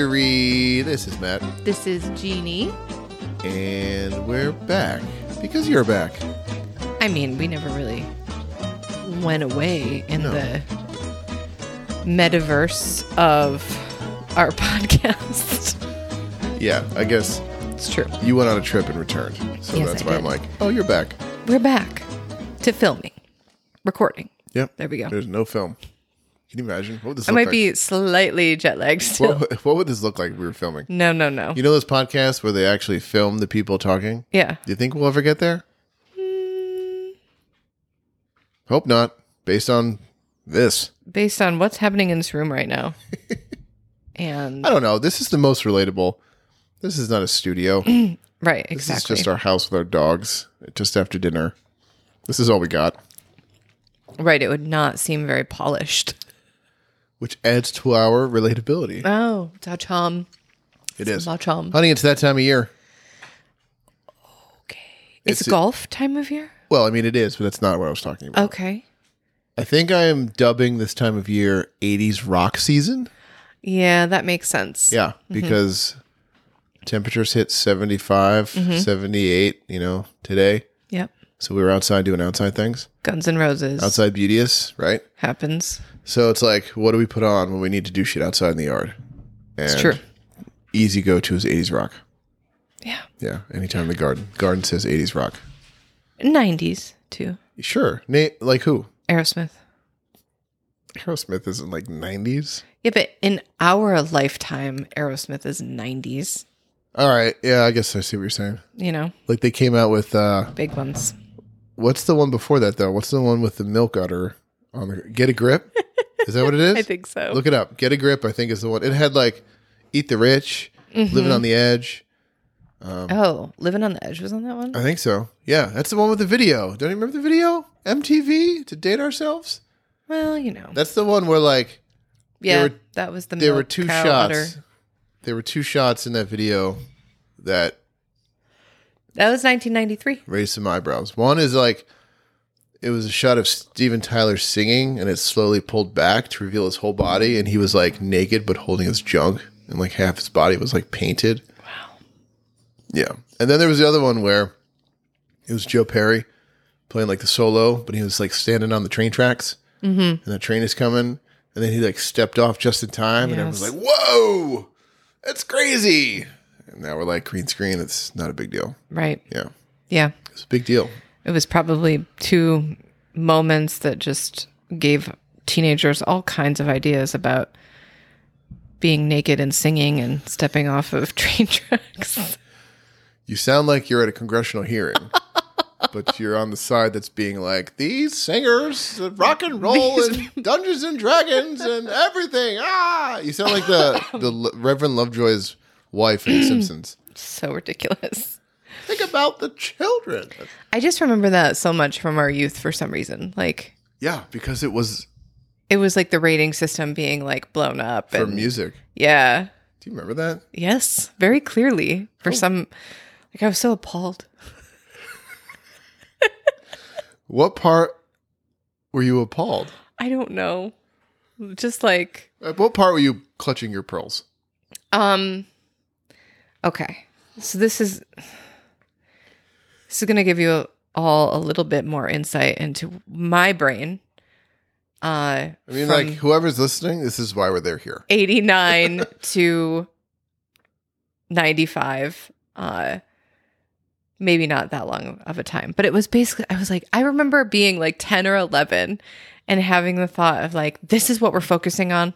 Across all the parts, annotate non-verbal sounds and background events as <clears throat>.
Victory. This is Matt, This is Jeannie. and we're back because you're back. I mean, we never really went away in No. the metaverse of our <laughs> podcast. Yeah, I guess It's true. you went on a trip and returned, so Yes, that's I why I'm like, oh, you're back. We're back to filming, recording. Yep. There we go. There's no film. Can you imagine? What would this I might like? be slightly jet lagged <laughs> still. What, would- what would this look like if we were filming? No, no, no. You know those podcasts where they actually film the people talking? yeah. Do you think we'll ever get there? Hmm. Hope not. Based on this, Based on what's happening in this room right now. <laughs> and I don't know. This is the most relatable. This is not a studio. <clears throat> right, This exactly. is just our house with our dogs just after dinner. This is all we got, right, it would not seem very polished. Which adds to our relatability. Oh, da chum. It is. Da chum. Honey, it's that time of year. It's, It's- golf time of year? Well, I mean, it is, but that's not what I was talking about. Okay. I think I am dubbing this time of year 80s rock season. Yeah, that makes sense. Yeah, mm-hmm. because temperatures hit 75, mm-hmm. 78, you know, today. Yep. So we were outside doing outside things. Guns and Roses Outside beauteous, right? happens. So it's like, what do we put on when we need to do shit outside in the yard? And It's true. Easy go to is 80s rock. Yeah. Yeah, anytime the garden garden says 80s rock. 90s too. Sure. Nate, like who? Aerosmith. Aerosmith isn't like 90s. Yeah, but in our lifetime, Aerosmith is 90s. All right. Yeah, I guess I see what you're saying. You know, Like they came out with uh big ones. what's the one before that though? What's the one with the milk udder on the Get a Grip? Is that what it <laughs> is? I think so. Look it up. Get a Grip, I think is the one. It had like Eat the Rich, Living on mm-hmm. the Edge. Um, oh, Living on the Edge was on that one? I think so. Yeah, that's the one with the video. Don't you remember the video? MTV to date ourselves? Well, you know. That's the one where like yeah, were- that was the there were two shots. udder. There were two shots in that video that That was 1993. raised some eyebrows. One is like it was a shot of Steven Tyler singing and it slowly pulled back to reveal his whole body and he was like naked but holding his junk and like half his body was like painted. Wow. Yeah. And then there was the other one where it was Joe Perry playing like the solo, but he was like standing on the train tracks mm-hmm. and the train is coming and then he like stepped off just in time and everyone's Yes. like, "Whoa! That's crazy." And now we're like green screen, it's not a big deal. Right. Yeah. Yeah. It's a big deal. It was probably two moments that just gave teenagers all kinds of ideas about being naked and singing and stepping off of <laughs> train tracks. You sound like you're at a congressional hearing, <laughs> but you're on the side that's being like, these singers, rock and roll, and Dungeons and Dragons, and everything. Ah, you sound like the the <laughs> Reverend Lovejoy's wife in The Simpsons. so ridiculous. Think about the children. I just remember that so much from our youth for some reason. Like Yeah, because it was it was like the rating system being like blown up for and music. yeah. Do you remember that? Yes, very clearly. For some like I was so appalled. <laughs> What part were you appalled? I don't know. Just like At what part were you clutching your pearls? Um. Okay, so this is this is going to give you all a little bit more insight into my brain. Uh, I mean, like whoever's listening, this is why we're there here. eighty nine <laughs> to ninety five. Uh, maybe not that long of a time, but it was basically. I was like, I remember being like ten or eleven, and having the thought of like, this is what we're focusing on.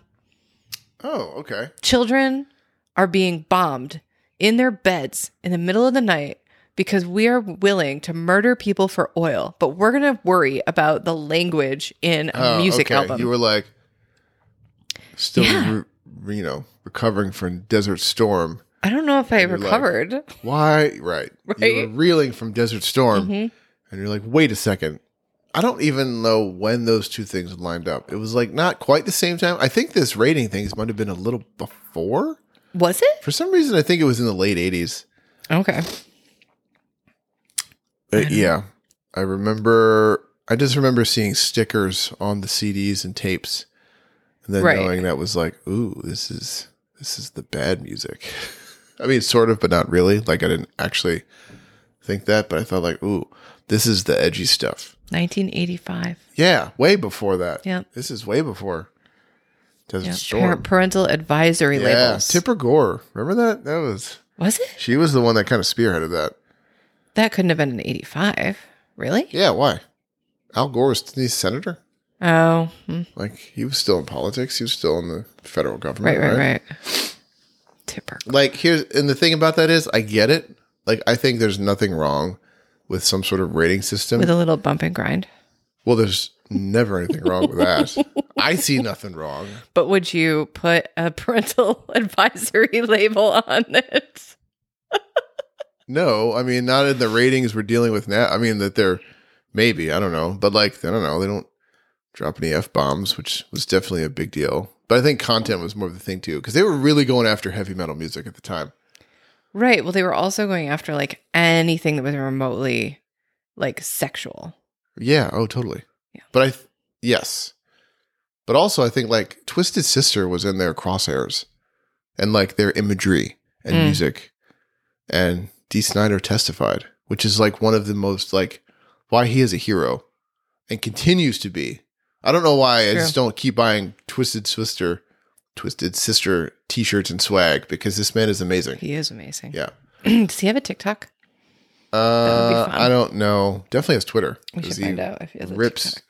Oh, okay. children are being bombed in their beds in the middle of the night because we are willing to murder people for oil, but we're going to worry about the language in a Oh, music okay. album. You were like still, Yeah. re- you know, recovering from Desert Storm. I don't know if I You're like- recovered. Why? Right. <laughs> You were Right. Mm-hmm. reeling from Desert Storm, and you're like, wait a second. I don't even know when those two things lined up. It was like not quite the same time. I think this rating things might have been a little before. Was it? For some reason, I think it was in the late '80s. Okay. Uh, yeah, I remember. I just remember seeing stickers on the CDs and tapes, and then Right. knowing that was like, ooh, this is this is the bad music. <laughs> I mean, sort of, but not really. Like I didn't actually think that, but I thought like, ooh, this is the edgy stuff. 1985. Yeah, way before that. Yep. This is way before Desert Yeah. Storm. Par- parental advisory yeah, labels. Tipper Gore. Remember that? That was Was it? she was the one that kind of spearheaded that. That couldn't have been in 85. Really? Yeah, why? Al Gore was the senator. Oh, hmm. Like he was still in politics. He was still in the federal government. right, right, right. Tipper. Like here's and the thing about that is I get it. Like I think there's nothing wrong with some sort of rating system. With a little bump and grind. well, there's never anything wrong with that. <laughs> I see nothing wrong. But would you put a <laughs> parental advisory label on it? No, I mean not in the ratings we're dealing with now. I mean that they're maybe I don't know, but like I don't know, they don't drop any f bombs, which was definitely a big deal. But I think content was more of the thing too, because they were really going after heavy metal music at the time. Right. Well, they were also going after like anything that was remotely like sexual. Yeah. Oh, totally. Yeah. But I, th- yes, but also I think like Twisted Sister was in their crosshairs, and like their imagery and Mm. music, and Dee Snider testified, which is like one of the most like why he is a hero, and continues to be. I don't know why I just don't keep buying Twisted Sister, Twisted Sister T-shirts and swag because this man is amazing. He is amazing. Yeah. <clears throat> Does he have a TikTok? Uh. I don't know. Definitely has Twitter. We should find out if he has a rips TikTok.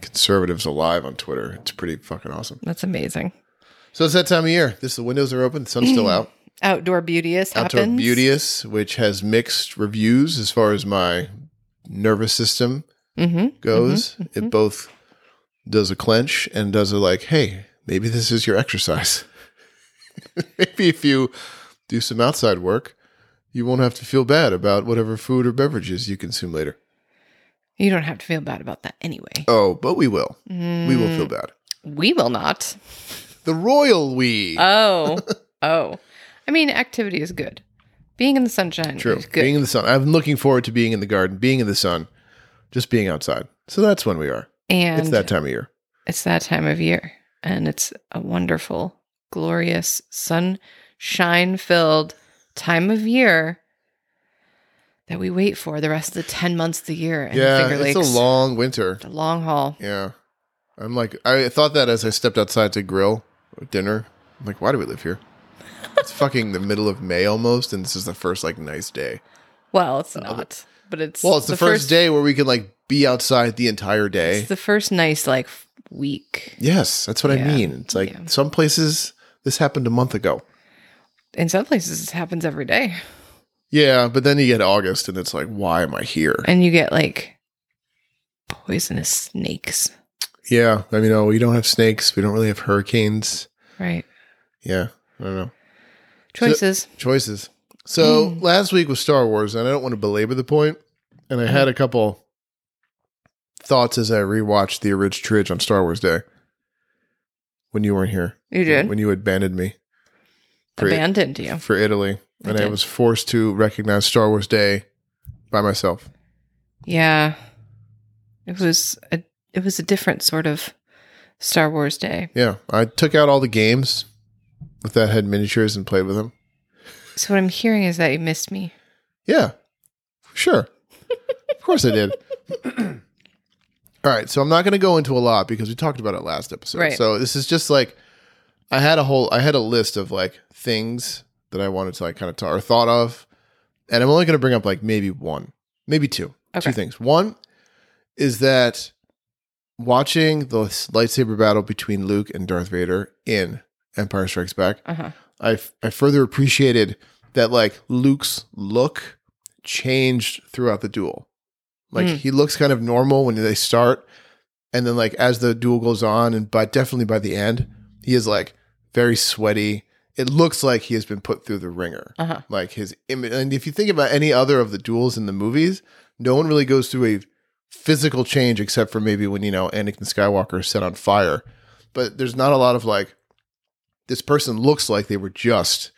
conservatives alive on Twitter. It's pretty fucking awesome. That's amazing. So it's that time of year. This the windows are open. The sun's still <clears throat> out. Outdoor beauteous Outdoor happens. Beauteous, which has mixed reviews as far as my nervous system Mm-hmm. goes. It both does a clench and does a like, hey, maybe this is your exercise. <laughs> maybe if you do some outside work, you won't have to feel bad about whatever food or beverages you consume later. You don't have to feel bad about that anyway. Oh, but we will. We Mm. will feel bad. We will not. The royal we. Oh, <laughs> oh. I mean, activity is good. Being in the sunshine True. is good. Being in the sun. I'm looking forward to being in the garden, being in the sun, just being outside. So that's when we are. and it's that time of year. it's that time of year, and it's a wonderful, glorious, sunshine filled time of year that we wait for the rest of the 10 months of the year in yeah, Finger it's a long winter. a long haul. Yeah. I'm like, I thought that as I stepped outside to grill dinner. I'm like, why do we live here? It's fucking the middle of May almost, and this is the first like nice day. Well, it's not, but it's Well, it's the, first, day where we can like be outside the entire day. It's the first nice like f- week. yes, that's what I Yeah. mean. It's like Yeah. some places this happened a month ago. In some places, it happens every day, Yeah, but then you get August, and it's like, why am I here? and you get like poisonous snakes. Yeah, I mean, no, we don't have snakes. We don't really have hurricanes. Right. Yeah, I don't know. Choices. Choices. So mm. last week was Star Wars, and I don't want to belabor the point. And I had a couple thoughts as I rewatched the original Tridge on Star Wars Day when you weren't here. you did. When you abandoned me for, Abandoned you. for Italy. I and I was forced to recognize Star Wars Day by myself. Yeah. It was a it was a different sort of Star Wars day. Yeah, I took out all the games that had miniatures and played with them. So what I'm hearing is that you missed me. Yeah, sure. of course I did. <clears throat> All right, so I'm not going to go into a lot because we talked about it last episode. Right. So this is just like I had a whole I had a list of like things that I wanted to like kind of talk or thought of, and I'm only going to bring up like maybe one, maybe two, Okay. two things. One is that watching the lightsaber battle between Luke and Darth Vader in Empire Strikes Back, Uh-huh. I I further appreciated that like Luke's look changed throughout the duel. Like Mm. he looks kind of normal when they start, and then like as the duel goes on, and but definitely by the end, he is like very sweaty. It looks like he has been put through the ringer. Uh-huh. Like his image, and if you think about any other of the duels in the movies, no one really goes through a physical change except for maybe when you know Anakin Skywalker is set on fire. But there's not a lot of like this person looks like they were just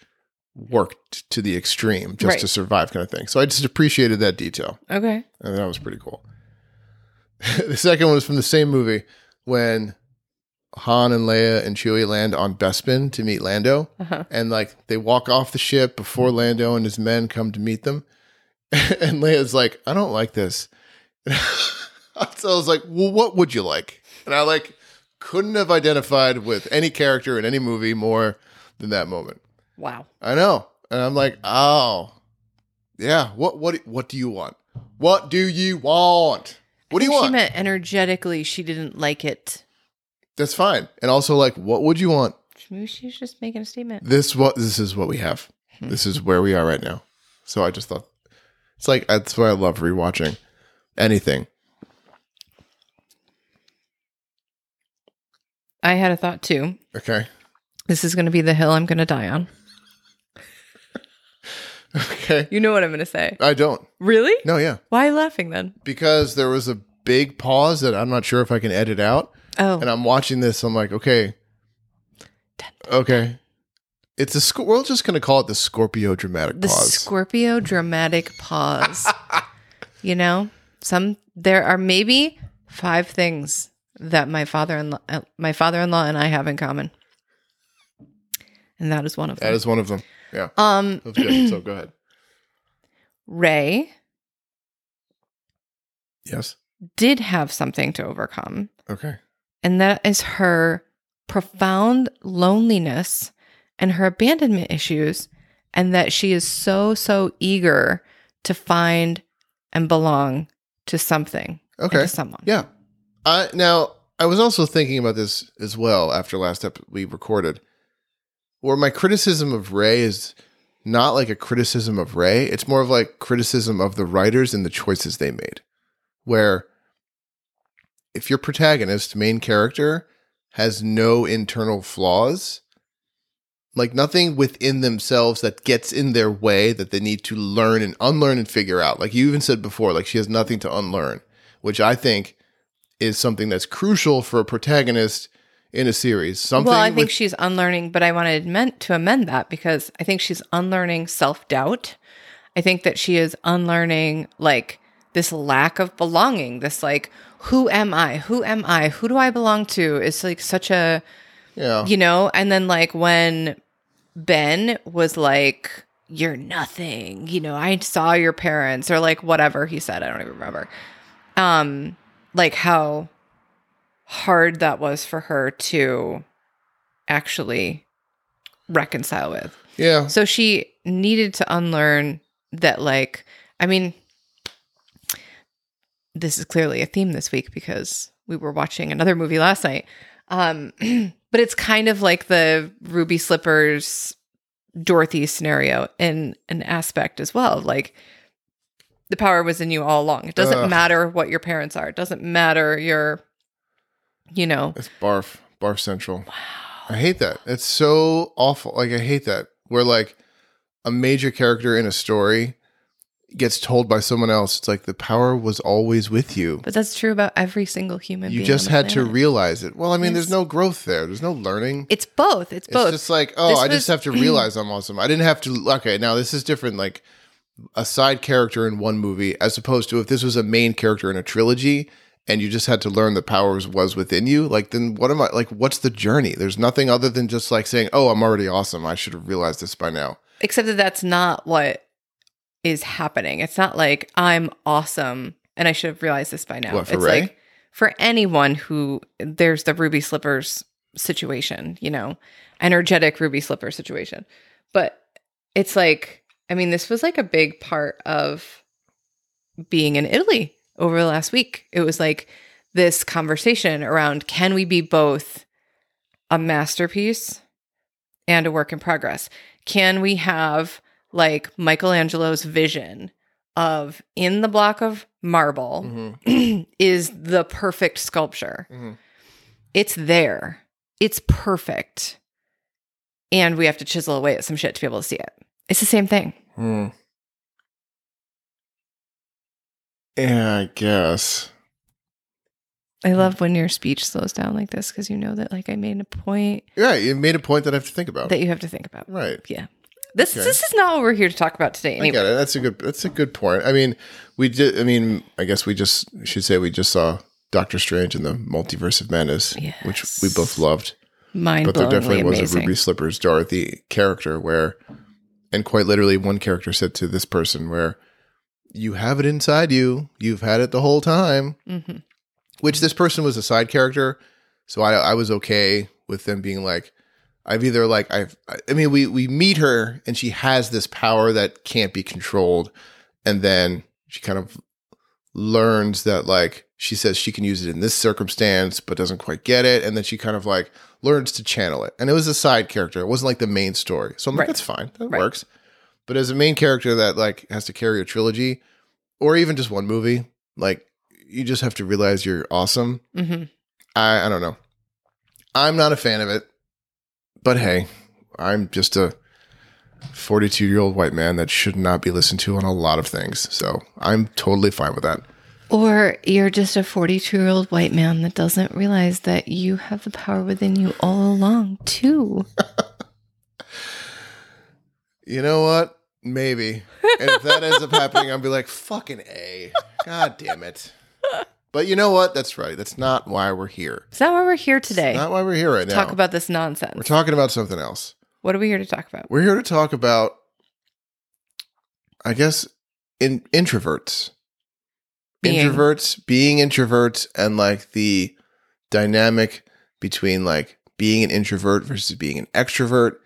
worked to the extreme just Right. to survive kind of thing. So I just appreciated that detail. Okay. And that was pretty cool. <laughs> the second one was from the same movie when Han and Leia and Chewie land on Bespin to meet Lando, Uh-huh. and like they walk off the ship before Lando and his men come to meet them, <laughs> and Leia's like, "I don't like this." <laughs> so I was like, "Well, what would you like?" And I like couldn't have identified with any character in any movie more than that moment. Wow. I know, and I'm like, "Oh, yeah. What what what do you want? What do you want? What do you want?" She meant energetically she didn't like it. That's fine. And also, like, what would you want? Maybe she's just making a statement. This what this is what we have. Hmm. This is where we are right now. So I just thought it's like that's why I love rewatching anything. I had a thought too. Okay. This is going to be the hill I'm going to die on. Okay. You know what I'm going to say. I don't. Really? No, yeah. Why are you laughing then? Because there was a big pause that I'm not sure if I can edit out. Oh, And I'm watching this. I'm like, okay. Okay. It's a sc- we're just gonna call it the Scorpio dramatic the pause. Scorpio dramatic pause. <laughs> you know, some there are maybe five things that my father-in-law, uh, my father-in-law, and I have in common, and that is one of them. that is one of them. Yeah. um, That's good. so go ahead. <clears throat> Rey Yes. did have something to overcome, Okay. and that is her profound loneliness and her abandonment issues, and that she is so so eager to find and belong to something, and Okay. to someone. Yeah. I now I was also thinking about this as well after last episode we recorded, where my criticism of Rey is not like a criticism of Rey. It's more of like criticism of the writers and the choices they made. Where if your protagonist, main character, has no internal flaws, like nothing within themselves that gets in their way that they need to learn and unlearn and figure out. Like you even said before, like she has nothing to unlearn, which I think is something that's crucial for a protagonist in a series. Something well, I think with- she's unlearning, but I wanted meant to amend that because I think she's unlearning self doubt. I think that she is unlearning like this lack of belonging. This like, who am I? Who am I? Who do I belong to? It's like such a yeah. you know. And then like when Ben was like, "You're nothing," you know. I saw your parents, or like whatever he said. I don't even remember. Um, like how hard that was for her to actually reconcile with. Yeah. So she needed to unlearn that, like, I mean, this is clearly a theme this week because we were watching another movie last night. Um, <clears throat> but it's kind of like the Ruby Slippers Dorothy scenario in an aspect as well. Like, the power was in you all along. It doesn't Ugh. matter what your parents are. It doesn't matter your, you know, It's barf. Barf central. Wow. I hate that. It's so awful. Like I hate that. Where like a major character in a story gets told by someone else, it's like the power was always with you. but that's true about every single human. You just had to realize it. Well, I mean, there's no growth there. There's no learning. It's both. It's It's both. It's just like, oh, This I was- just have to <clears throat> realize I'm awesome. I didn't have to. Okay, now this is different. Like a side character in one movie, as opposed to if this was a main character in a trilogy, and you just had to learn the powers was within you. Like, then what am I? Like, what's the journey? There's nothing other than just like saying, oh, I'm already awesome. I should have realized this by now. Except that that's not what is happening. It's not like I'm awesome and I should have realized this by now. What, for it's Rey? like for anyone who there's the ruby slippers situation, you know, energetic ruby slipper situation. But it's like, I mean, this was like a big part of being in Italy over the last week. It was like this conversation around can we be both a masterpiece and a work in progress? Can we have like Michelangelo's vision of in the block of marble Mhm. <clears throat> is the perfect sculpture? Mhm. It's there, it's perfect. And we have to chisel away at some shit to be able to see it. It's the same thing. Hmm. Yeah, I guess. I love when your speech slows down like this because you know that like I made a point Yeah, you made a point that I have to think about. that you have to think about. right. Yeah. This Okay. this is not what we're here to talk about today. I Anyway, it. That's a good. That's a good point. I mean, we did. I mean, I guess we just should say we just saw Doctor Strange and the Multiverse of Madness, which we both loved. Mind But there definitely was a Ruby Slippers Dorothy character where, and quite literally, one character said to this person, where you have it inside you, you've had it the whole time, hmm which this person was a side character. So I, I was okay with them being like, I've either like, I've, I mean, we, we meet her and she has this power that can't be controlled. And then she kind of learns that like, she says she can use it in this circumstance, but doesn't quite get it. And then she kind of like learns to channel it. And it was a side character. It wasn't like the main story. So I'm like, that's fine. That Right. works. But as a main character that like has to carry a trilogy or even just one movie, like you just have to realize you're awesome. hmm I, I don't know. I'm not a fan of it, but hey, I'm just a 42 year old white man that should not be listened to on a lot of things. So I'm totally fine with that. Or you're just a 42 year old white man that doesn't realize that you have the power within you all along, too. <laughs> You know what? Maybe. And if that ends up happening, I'll be like, fucking A. God damn it. But you know what? That's right. That's not why we're here. Is that why we're here today? It's Not why we're here right now. Talk about this nonsense. we're talking about something else. what are we here to talk about? We're here to talk about, I guess, in introverts. Being. Introverts, being introverts, and like the dynamic between like being an introvert versus being an extrovert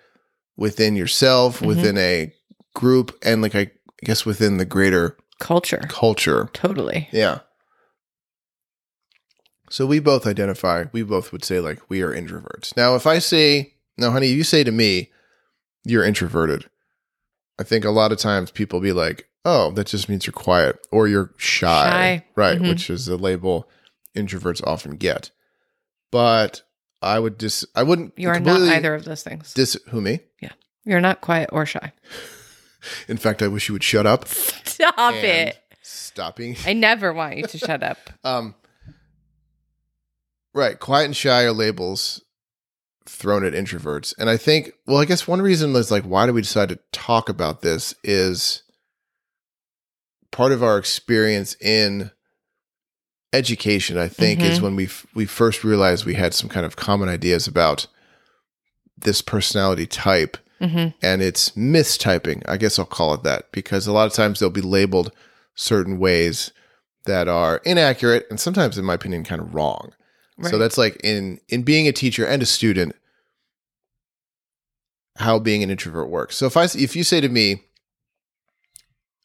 within yourself, Mhm. within a group, and like I guess within the greater Culture. culture. Totally. Yeah. So we both identify, we both would say like we are introverts. Now, if I say, now, honey, you say to me, you're introverted, I think a lot of times people be like, oh, that just means you're quiet or you're shy. Shy. Right. Mhm. Which is the label introverts often get. But I would dis, I wouldn't. You are not either of those things. Dis, who, me? Yeah. You're not quiet or shy. <laughs> In fact, I wish you would shut up. Stop it. Stop being I never want you to shut up. <laughs> Um, right. Quiet and shy are labels thrown at introverts. And I think, well, I guess one reason is like, why do we decide to talk about this is part of our experience in education, I think, is Mhm. when we f- we first realized we had some kind of common ideas about this personality type hmm and it's mistyping. I guess I'll call it that because a lot of times they'll be labeled certain ways that are inaccurate and sometimes, in my opinion, kind of wrong. Right. So that's like in in being a teacher and a student, how being an introvert works. So if I if you say to me,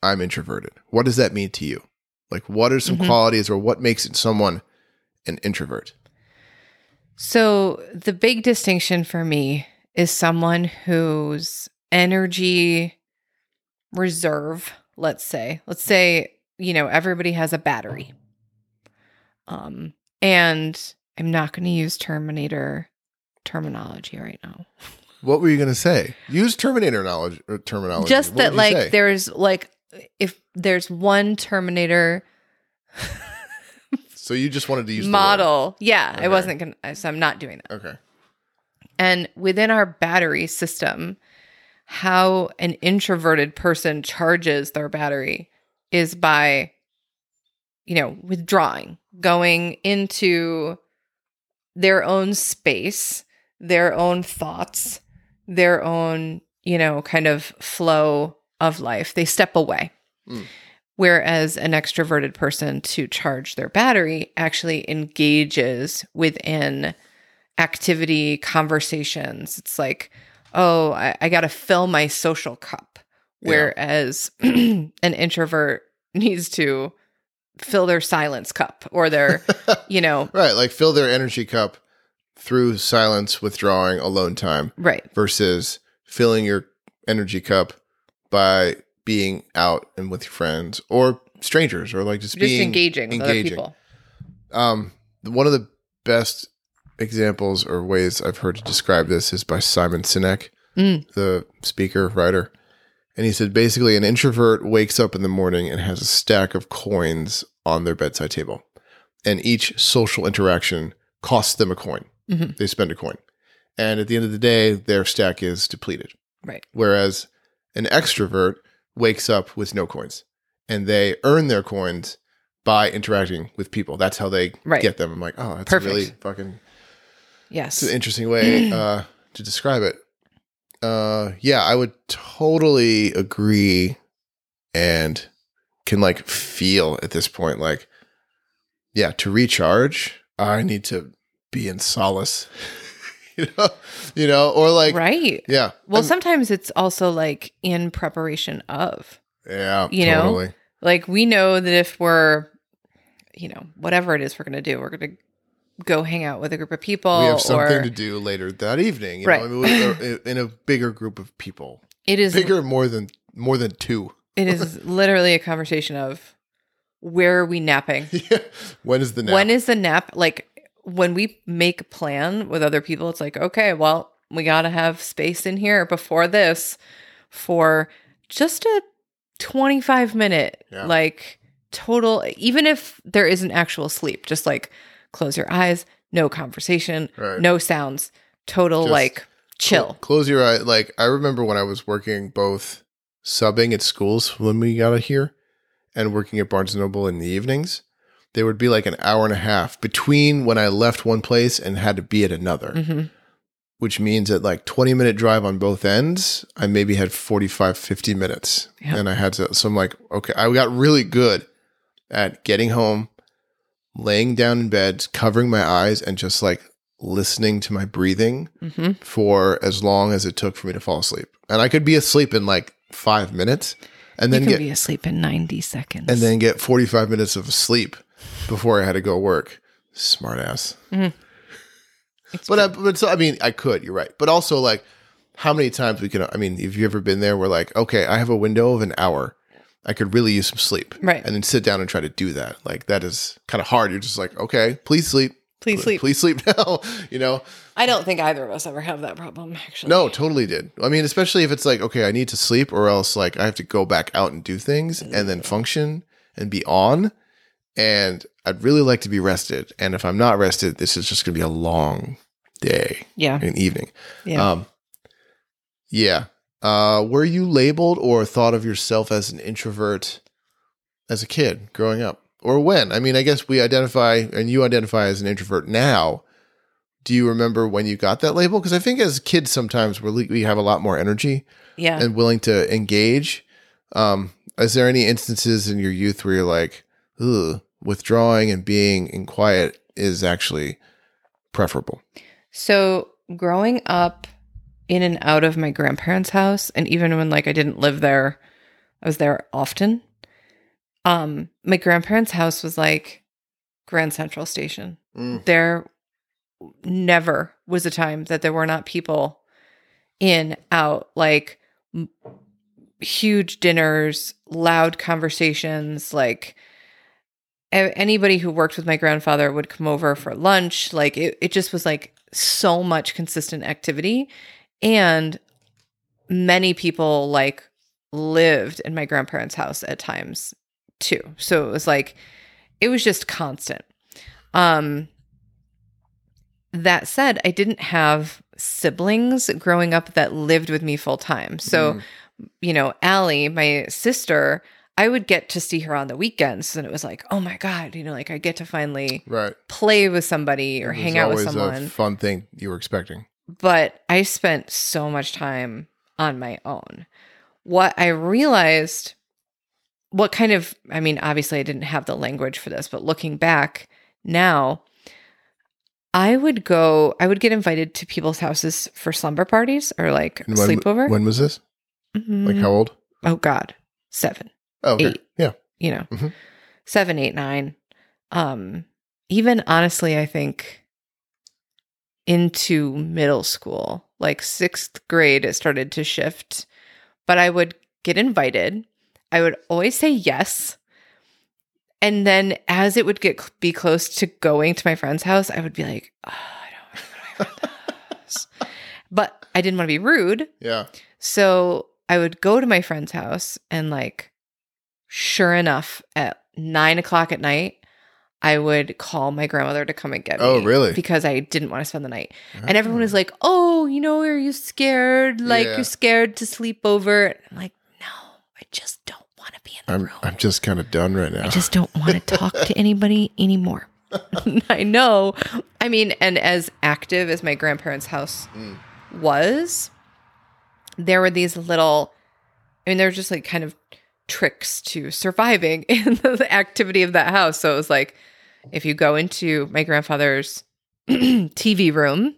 "I'm introverted," what does that mean to you? Like, what are some Mhm. qualities or what makes someone an introvert? So the big distinction for me is someone whose energy reserve, let's say, let's say, you know, everybody has a battery. Um, and I'm not going to use Terminator terminology right now. What were you going to say? Use Terminator knowledge or terminology. Just What that, like, there's like, if there's one Terminator <laughs> So you just wanted to use model, yeah, Okay. I wasn't to, so I'm not doing that. Okay. And within our battery system, how an introverted person charges their battery is by, you know, withdrawing, going into their own space, their own thoughts, their own, you know, kind of flow of life. They step away. Mm. Whereas an extroverted person to charge their battery actually engages within activity, conversations. It's like, oh, I, I got to fill my social cup. Yeah. Whereas <clears throat> an introvert <laughs> needs to fill their silence cup or their, <laughs> you know, Right, like fill their energy cup through silence, withdrawing, alone time right. versus filling your energy cup by being out and with your friends or strangers or like just, Just being engaging with other engaging. people. Um, one of the best examples or ways I've heard to describe this is by Simon Sinek, Mm. the speaker, writer. And he said basically, an introvert wakes up in the morning and has a stack of coins on their bedside table. And each social interaction costs them a coin. Mhm. They spend a coin. And at the end of the day, their stack is depleted. Right. Whereas an extrovert wakes up with no coins and they earn their coins by interacting with people. That's how they Right. get them. I'm like, oh, that's Perfect. really fucking Yes. it's an interesting way <clears throat> uh, to describe it. Uh, yeah, I would totally agree, and can like feel at this point, like, yeah, to recharge, I need to be in solace, <laughs> you know, you know, or like, right. yeah, Well, I'm- sometimes it's also like in preparation of. yeah, you know. Like we know that if we're, you know, whatever it is we're going to do, we're going to go hang out with a group of people we have something or to do later that evening, you Right. know, I mean, uh, in a bigger group of people, it is bigger more than more than two. it is <laughs> literally a conversation of where are we napping? <laughs> yeah, when is the nap? When is the nap? Like when we make a plan with other people, it's like, okay, well, we got to have space in here before this for just a 25 minute, Yeah. like total, even if there isn't actual sleep, just like close your eyes, no conversation, Right. no sounds, total Just like chill. Cl- Close your eye. Like I remember when I was working both subbing at schools when we got here and working at Barnes and Noble in the evenings. There would be like an hour and a half between when I left one place and had to be at another, hmm which means that like 20 minute drive on both ends, I maybe had 45, 50 minutes. Yeah. And I had to, so I'm like, okay, I got really good at getting home, laying down in bed, covering my eyes, and just like listening to my breathing hmm for as long as it took for me to fall asleep. And I could be asleep in like five minutes and You then get be asleep in 90 seconds. and then get 45 minutes of sleep before I had to go work. Smart ass. It's But I, but so, I mean, I could, you're right. But also like how many times we can, I mean, have you ever been there where like, okay, I have a window of an hour. I could really use some sleep. Right. And then sit down and try to do that. Like that is kind of hard. You're just like, okay, please sleep. Please sleep. Please sleep <laughs> now. you know? I don't think either of us ever have that problem, actually. No, totally did. I mean, especially if it's like, okay, I need to sleep or else like I have to go back out and do things mm-hmm. and then function and be on. And I'd really like to be rested. And if I'm not rested, this is just going to be a long day Yeah. and evening. Yeah. Um, yeah. Uh, were you labeled or thought of yourself as an introvert as a kid growing up? Or when? I mean, I guess we identify and you identify as an introvert now. Do you remember when you got that label? Because I think as kids, sometimes we're, we have a lot more energy yeah. and willing to engage. Um, is there any instances in your youth where you're like, Ugh, withdrawing and being in quiet is actually preferable? So growing up in and out of my grandparents' house, and even when like I didn't live there, I was there often. Um, my grandparents' house was like Grand Central Station. Mm. There never was a time that there were not people in, out, like m- huge dinners, loud conversations, like anybody who worked with my grandfather would come over for lunch. Like it, it just was like so much consistent activity. And many people like lived in my grandparents' house at times too. So it was like, it was just constant. Um, that said, I didn't have siblings growing up that lived with me full time. So, Mm. you know, Allie, my sister, I would get to see her on the weekends. And it was like, oh my God, you know, like I get to finally right. play with somebody or hang out with someone. A fun thing you were expecting. but I spent so much time on my own. What I realized, what kind of, I mean, obviously I didn't have the language for this, but looking back now, I would go, I would get invited to people's houses for slumber parties or like when, sleepover. When was this? Like Mhm. how old? oh God, seven. Oh, okay. Eight. Yeah. you know, Mhm. seven, eight, nine. Um, even honestly, I think into middle school, like sixth grade, it started to shift. But I would get invited. I would always say yes. And then as it would get be close to going to my friend's house, I would be like, oh, I don't want to go to my friend's house. <laughs> But I didn't want to be rude. Yeah. So I would go to my friend's house and like sure enough, at nine o'clock at night, I would call my grandmother to come and get oh, me. Oh, really? Because I didn't want to spend the night. And everyone was ah. like, Oh, you know, are you scared? Like Yeah. you're scared to sleep over. And I'm like, no, I just don't want to be in the I'm room. I'm just kind of done right now. I just don't want to talk to <laughs> anybody anymore. <laughs> I know. I mean, and as active as my grandparents' house mm. was, there were these little, I mean, there were just like kind of tricks to surviving <laughs> in the activity of that house. So it was like, if you go into my grandfather's <clears throat> TV room,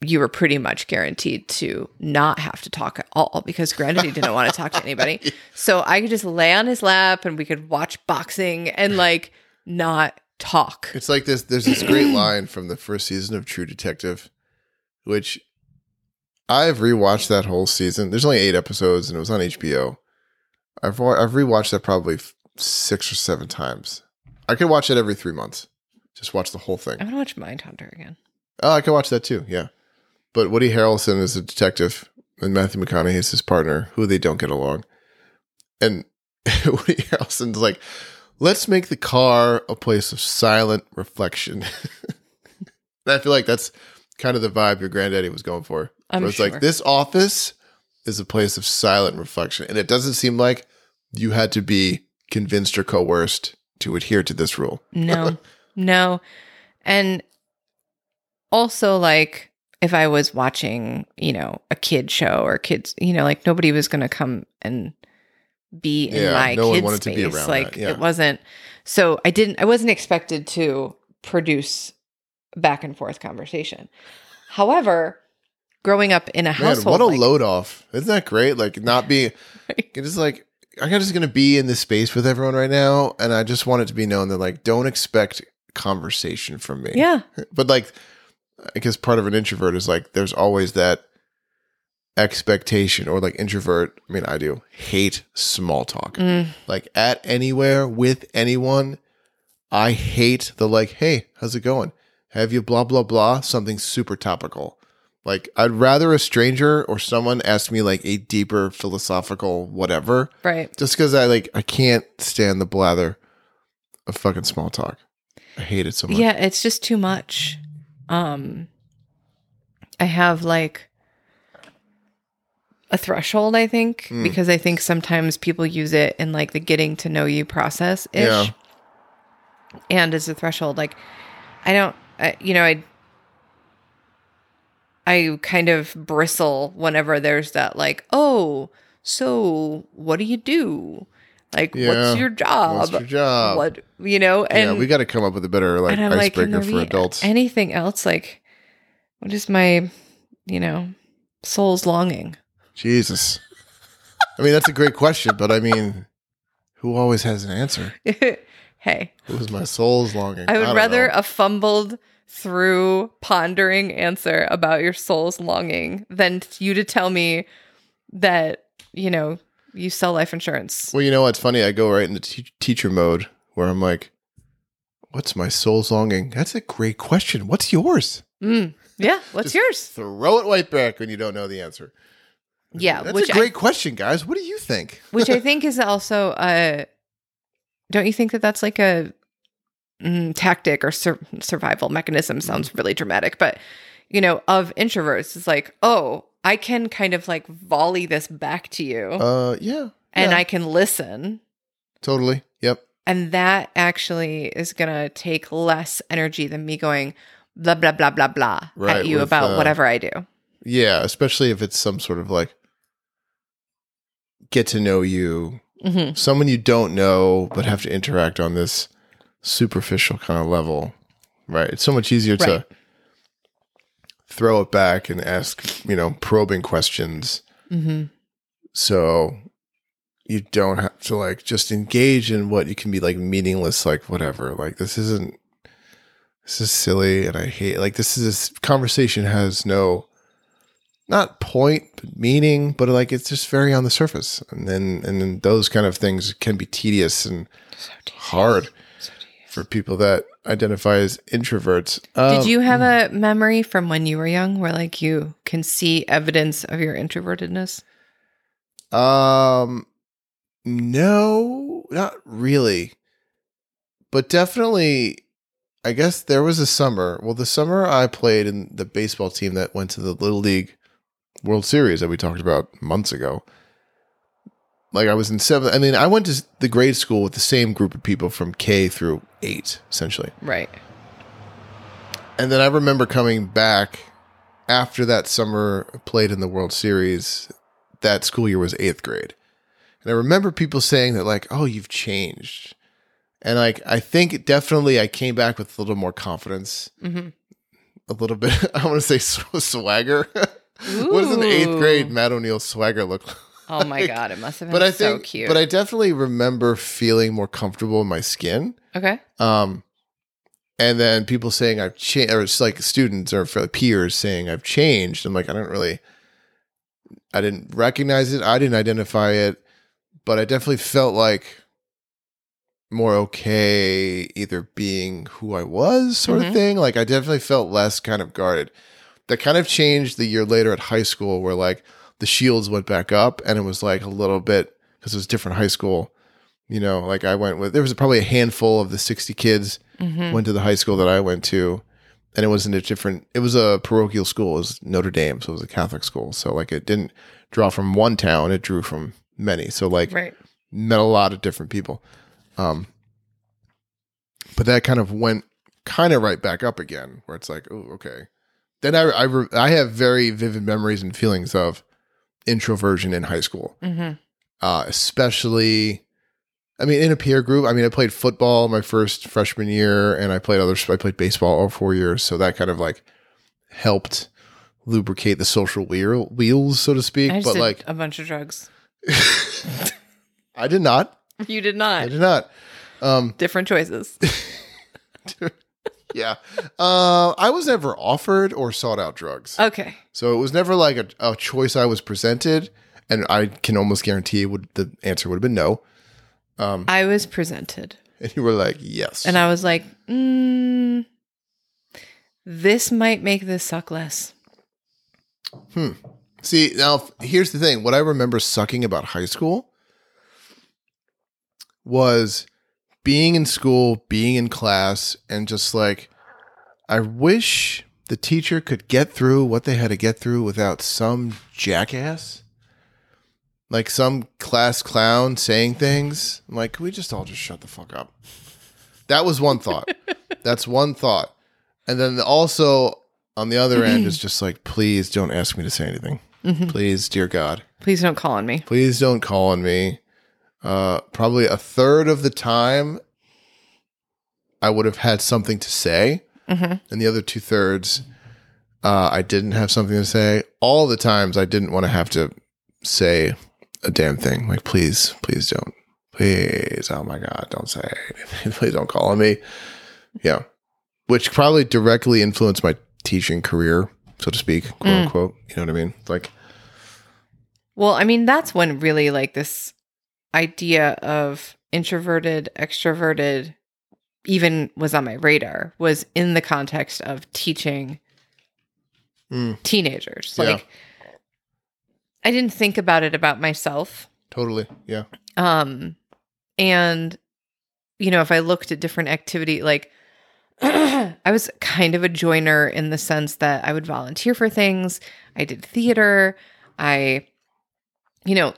you were pretty much guaranteed to not have to talk at all because granddaddy didn't want to talk to anybody. <laughs> So I could just lay on his lap and we could watch boxing and like not talk. It's like this. There's this great line from the first season of True Detective, which I've rewatched that whole season. There's only eight episodes, and it was on HBO. I've I've rewatched that probably f- six or seven times. I could watch it every three months. Just watch the whole thing. I'm gonna watch Mindhunter again. Oh, I could watch that too. Yeah, but Woody Harrelson is a detective, and Matthew McConaughey is his partner, who they don't get along. And <laughs> Woody Harrelson's like, "Let's make the car a place of silent reflection." <laughs> and I feel like that's kind of the vibe your granddaddy was going for. I'm it's sure. like this office is a place of silent reflection, and it doesn't seem like you had to be convinced or coerced to adhere to this rule. <laughs> No, no. And also, like, if I was watching, you know, a kid show or kids, you know, like nobody was going to come and be in Yeah, my no kid space. be around like, yeah. it wasn't. So I didn't. I wasn't expected to produce back and forth conversation. However, growing up in a Man, household, what a like- load off! Isn't that great? Like not being, <laughs> it's like I'm just gonna be in this space with everyone right now, and I just want it to be known that like don't expect conversation from me. yeah, <laughs> but like I guess part of an introvert is like there's always that expectation or like introvert. I mean, I do hate small talk. Mm, Like at anywhere with anyone, I hate the like, hey, how's it going? Have you blah blah blah? Something super topical. Like I'd rather a stranger or someone ask me like a deeper philosophical whatever, right. just because I like I can't stand the blather of fucking small talk. I hate it so much. Yeah, it's just too much. Um I have like a threshold, I think, Hmm. because I think sometimes people use it in like the getting to know you process ish. Yeah. And as a threshold, like I don't I, you know, I I kind of bristle whenever there's that like, "Oh, so what do you do?" Like, Yeah. what's your job? What's your job? What, you know, and yeah, we got to come up with a better like I'm like, icebreaker for adults. Anything else? Like, what is my, you know, soul's longing? Jesus. I mean, that's a great question, but I mean, who always has an answer? <laughs> hey, was my soul's longing? I would don't rather know. a fumbled through pondering answer about your soul's longing than you to tell me that, you know, you sell life insurance. Well, you know what's funny? I go right into te- teacher mode where I'm like, "What's my soul's longing?" That's a great question. What's yours? Mm. Yeah. <laughs> What's yours? Throw it right back when you don't know the answer. Yeah. That's a I great question, guys. What do you think? which I <laughs> think is also uh don't you think that that's like a mm, tactic or sur- survival mechanism sounds really dramatic but you know of introverts it's like oh I can kind of like volley this back to you Uh, yeah, and yeah. I can listen totally. Yep. and that actually is going to take less energy than me going blah blah blah blah blah Right, at you with, about uh, whatever I do Yeah, especially if it's some sort of like get to know you, hmm someone you don't know but have to interact on this superficial kind of level. Right. It's so much easier to throw it back and ask, you know, probing questions. hmm So you don't have to like just engage in what you can be like meaningless, like whatever. Like this isn't this is silly and I hate like this is this conversation has no not point but meaning, but like it's just very on the surface. And then and then those kind of things can be tedious and hard for people that identify as introverts. Did Um, you have a memory from when you were young where like you can see evidence of your introvertedness? Um, no, not really, but definitely. I guess there was a summer. Well, the summer I played in the baseball team that went to the little league World Series that we talked about months ago. Like I was in seventh. I mean, I went to the grade school with the same group of people from K through eight, essentially. Right. And then I remember coming back after that summer played in the World Series. That school year was eighth grade. And I remember people saying that, like, oh, you've changed. And like, I think definitely I came back with a little more confidence, Mhm. a little bit, <laughs> I want to say swagger. <laughs> what does an eighth grade Matt O'Neill swagger look like? <laughs> Oh my god, it must have been But I so think, cute. but I definitely remember feeling more comfortable in my skin. okay. Um, and then people saying I've changed, or it's like students or peers saying I've changed. I'm like, I don't really, I didn't recognize it. I didn't identify it, but I definitely felt like more okay either being who I was, sort Mhm. of thing. Like I definitely felt less kind of guarded. That kind of changed the year later at high school, where like the shields went back up, and it was like a little bit because it was different high school. You know, like I went with there was probably a handful of the sixty kids Mhm. went to the high school that I went to, and it was in a different. It was a parochial school. It was Notre Dame, so it was a Catholic school. So like it didn't draw from one town; it drew from many. So like Right. met a lot of different people. Um, but that kind of went kind of right back up again, where it's like, oh, okay. Then I I, re- I have very vivid memories and feelings of introversion in high school hmm uh, especially. I mean, in a peer group. I mean, I played football my first freshman year, and I played other. I played baseball all four years, so that kind of like helped lubricate the social wheel, wheels, so to speak. But did like, a bunch of drugs. <laughs> I did not. You did not. I did not. Um, Different choices. <laughs> yeah, uh, I was never offered or sought out drugs, Okay. so it was never like a, a choice I was presented, and I can almost guarantee would the answer would have been no. Um, I was presented. and you were like, yes, And I was like, mm, this might make this suck less. Hmm. See, now here's the thing. What I remember sucking about high school was being in school, being in class, and just like, I wish the teacher could get through what they had to get through without some jackass, like some class clown saying things. I'm like, can we just all just shut the fuck up? That was one thought. <laughs> That's one thought. And then also on the other end is <clears throat> just like, please don't ask me to say anything. Mm-hmm. Please, dear God, Please don't call on me. please don't call on me. Uh, probably a third of the time, I would have had something to say, Mhm. and the other two thirds, uh, I didn't have something to say. All the times, I didn't want to have to say a damn thing. Like, please, please don't, please, oh my God, don't say, anything. <laughs> please don't call on me. Yeah, which probably directly influenced my teaching career, so to speak, quote Mm. unquote. You know what I mean? Like. Well, I mean, that's when really like this idea of introverted, extroverted even was on my radar, was in the context of teaching Mm. teenagers. Yeah. Like, I didn't think about it about myself. Totally. Yeah. Um, and you know, if I looked at different activity, like <clears throat> I was kind of a joiner in the sense that I would volunteer for things. I did theater. I, you know,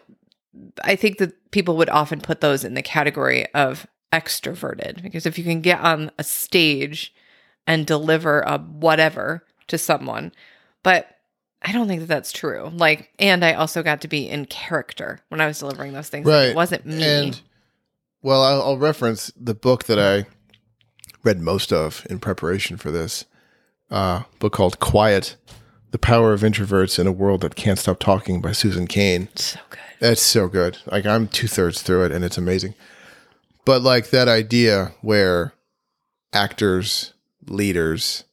I think that people would often put those in the category of extroverted because if you can get on a stage and deliver a whatever to someone, but I don't think that that's true. Like, and I also got to be in character when I was delivering those things. Like, Right. it wasn't me. And well, I'll, I'll reference the book that I read most of in preparation for this uh, book called Quiet The Power of Introverts in a World That Can't Stop Talking by Susan Cain. so good. That's so good. Like, I'm two thirds through it and it's amazing. But, like, that idea where actors, leaders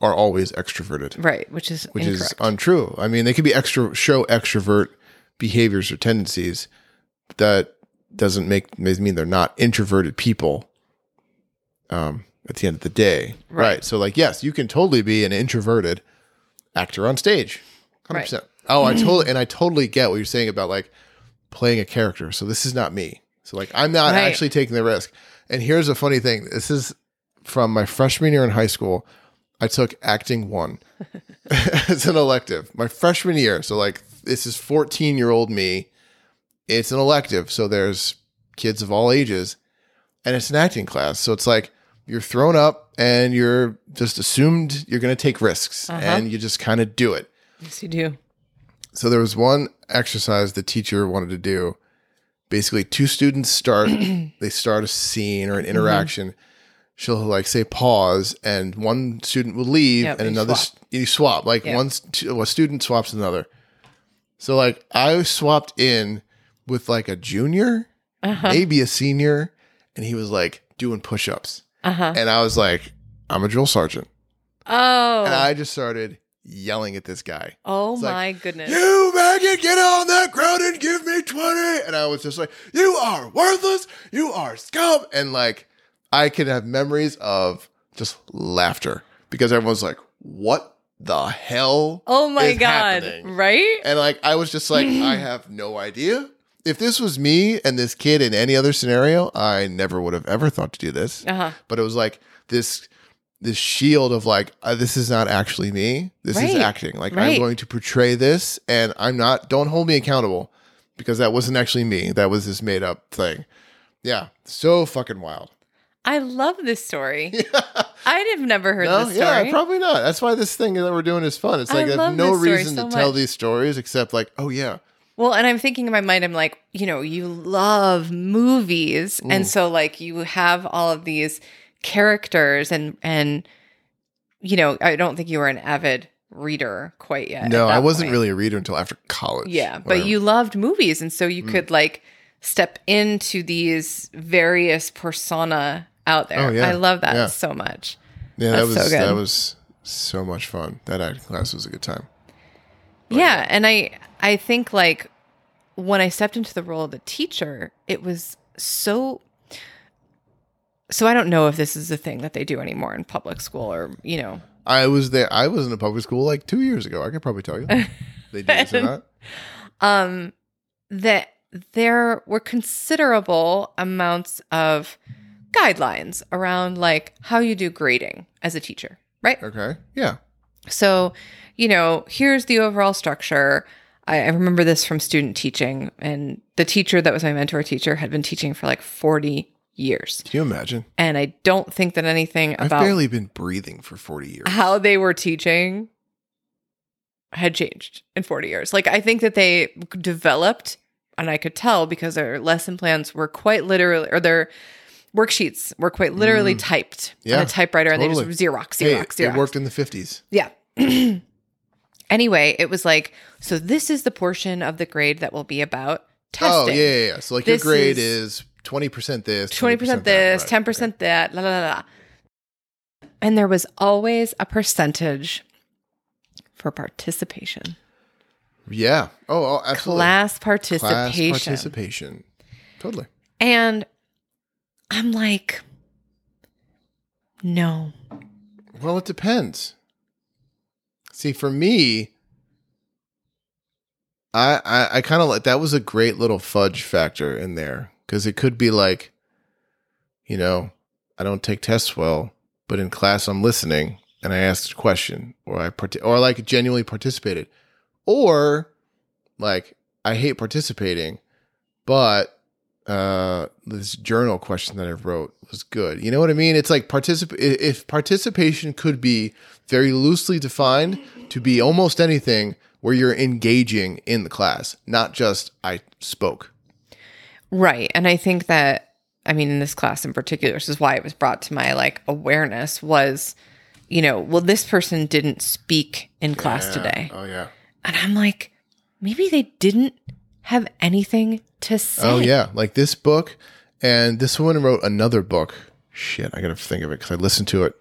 are always extroverted Right, which is which incorrect. is untrue. I mean, they could be extra show extrovert behaviors or tendencies. That doesn't make mean they're not introverted people. Um, at the end of the day, right. Right. So, like, yes, you can totally be an introverted actor on stage, hundred Right. percent. Oh, I totally and I totally get what you're saying about like playing a character. So this is not me. So like, I'm not Right. actually taking the risk. And here's a funny thing. This is from my freshman year in high school. I took acting one <laughs> as an elective my freshman year. So like this is 14 year old me. It's an elective, so there's kids of all ages, and it's an acting class. So it's like you're thrown up and you're just assumed you're going to take risks, Uh-huh. and you just kind of do it. Yes, you do. So there was one exercise the teacher wanted to do. Basically, two students start <clears throat> they start a scene or an interaction. She'll like say pause, and one student will leave, Yep, and another swap. you swap. Like Yeah. one st- a student swaps another. So like I swapped in with like a junior, Uh-huh. maybe a senior, and he was like doing push ups, Uh-huh. and I was like, I'm a drill sergeant, Oh. and I just started yelling at this guy. oh it's like, my goodness. You maggot, get on that ground and give me 20. And I was just like, You are worthless. You are scum. And like, I could have memories of just laughter because everyone's like, What the hell? oh my god. happening?" Right? And like, I was just like, I <clears throat> have no idea. If this was me and this kid in any other scenario, I never would have ever thought to do this. Uh-huh. But it was like this this shield of like uh, this is not actually me. This is acting. Like I'm going to portray this, and I'm not. Don't hold me accountable because that wasn't actually me. That was this made up thing. Yeah, so fucking wild. I love this story. <laughs> I'd have never heard No, this story. yeah, probably not. That's why this thing that we're doing is fun. It's like I, have no reason so to tell these stories except like, oh yeah, Well, and I'm thinking in my mind, I'm like, you know, you love movies, Mm. and so like you have all of these characters, and and you know, I don't think you were an avid reader quite yet. no, I wasn't point. really a reader until after college. Yeah, but I- you loved movies, and so Mm. you could like step into these various persona out there. Oh, yeah. I love that Yeah. so much. yeah, that was so that was so much fun. That acting class was a good time. yeah and i i think like when i stepped into the role of the teacher it was so so i don't know if this is a thing that they do anymore in public school or you know I was there. I was in a public school like two years ago. I could probably tell you <laughs> they do this or not. um that there were considerable amounts of guidelines around like how you do grading as a teacher right Okay. Yeah. So, you know, here's the overall structure. I, I remember this from student teaching, and the teacher that was my mentor teacher had been teaching for like 40 years. Can you imagine? And I don't think that anything I've about barely been breathing for 40 years. how they were teaching had changed in 40 years. Like, I think that they developed, and I could tell because their lesson plans were quite literally, or their worksheets were quite literally typed Mm. Yeah, on a typewriter, and they just Xerox, Hey, Xerox, Xerox. it worked in the 50s. Yeah. <clears throat> anyway, it was like, so this is the portion of the grade that will be about testing. Oh, yeah, yeah, yeah. So, like, This your grade is- is, 20% this, 20% 20% this, that. Right, 10% that, la la la. And there was always a percentage for participation. Yeah. Oh, oh absolutely. Class Class participation. participation. Totally. and I'm like, no. Well, it depends. See, for me, I I, I kind of like that was a great little fudge factor in there because it could be like, you know, I don't take tests well, but in class I'm listening and I asked a question or I part- or like genuinely participated, or like I hate participating, but uh this journal question that I wrote was good. You know what I mean? It's like particip if participation could be very loosely defined to be almost anything where you're engaging in the class, not just I spoke. Right. And I think that, I mean, in this class in particular, this is why it was brought to my like awareness was, you know, well, this person didn't speak in class Yeah. today. Oh yeah. And I'm like, maybe they didn't have anything to oh, say. Oh yeah, like this book, and this woman wrote another book. Shit, I gotta think of it because I listened to it,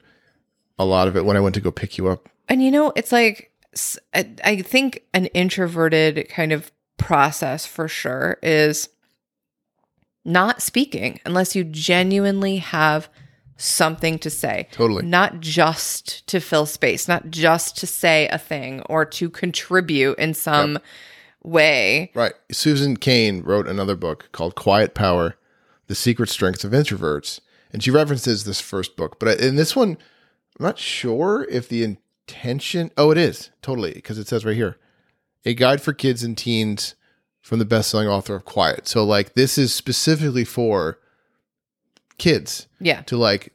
a lot of it when I went to go pick you up. And you know, it's like, I think an introverted kind of process for sure is not speaking unless you genuinely have something to say. Totally. Not just to fill space, not just to say a thing or to contribute in some way. Right. Susan Cain wrote another book called Quiet Power: The Secret Strengths of Introverts, and she references this first book. But uh, in this one, I'm not sure if the intention. Oh, it is totally because it says right here, a guide for kids and teens from the best-selling author of Quiet. So like this is specifically for kids Yeah. to like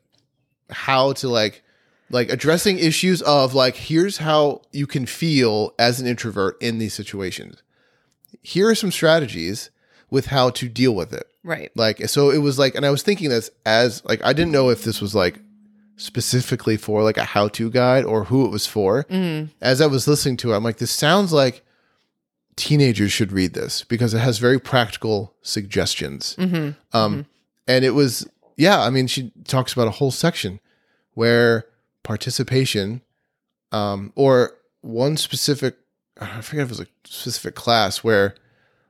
how to like like addressing issues of like here's how you can feel as an introvert in these situations. Here are some strategies with how to deal with it. Right. Like so it was like and I was thinking this as like I didn't know if this was like specifically for like a how-to guide or who it was for. Mm. As I was listening to it, I'm like this sounds like teenagers should read this because it has very practical suggestions. hmm Um, and it was, yeah, I mean, she talks about a whole section where participation, um, or one specific, I forget if it was a specific class where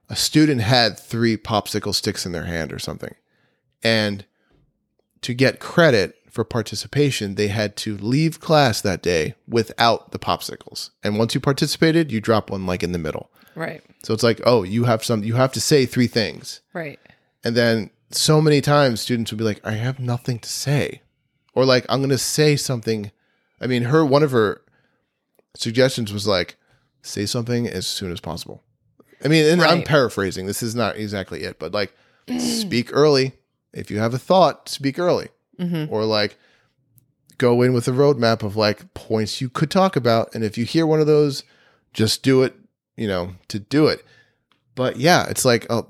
a student had three popsicle sticks in their hand or something. And to get credit for participation, they had to leave class that day without the popsicles. And once you participated, you drop one like in the middle. Right. So it's like, oh, you have some, you have to say three things. Right. And then so many times students would be like, I have nothing to say. Or like, I'm going to say something. I mean, her, one of her suggestions was like, say something as soon as possible. I mean, and I'm paraphrasing. This is not exactly it, but like, <clears throat> speak early. If you have a thought, speak early. hmm Or like, go in with a roadmap of like points you could talk about. And if you hear one of those, just do it, you know, to do it. But yeah, it's like uh,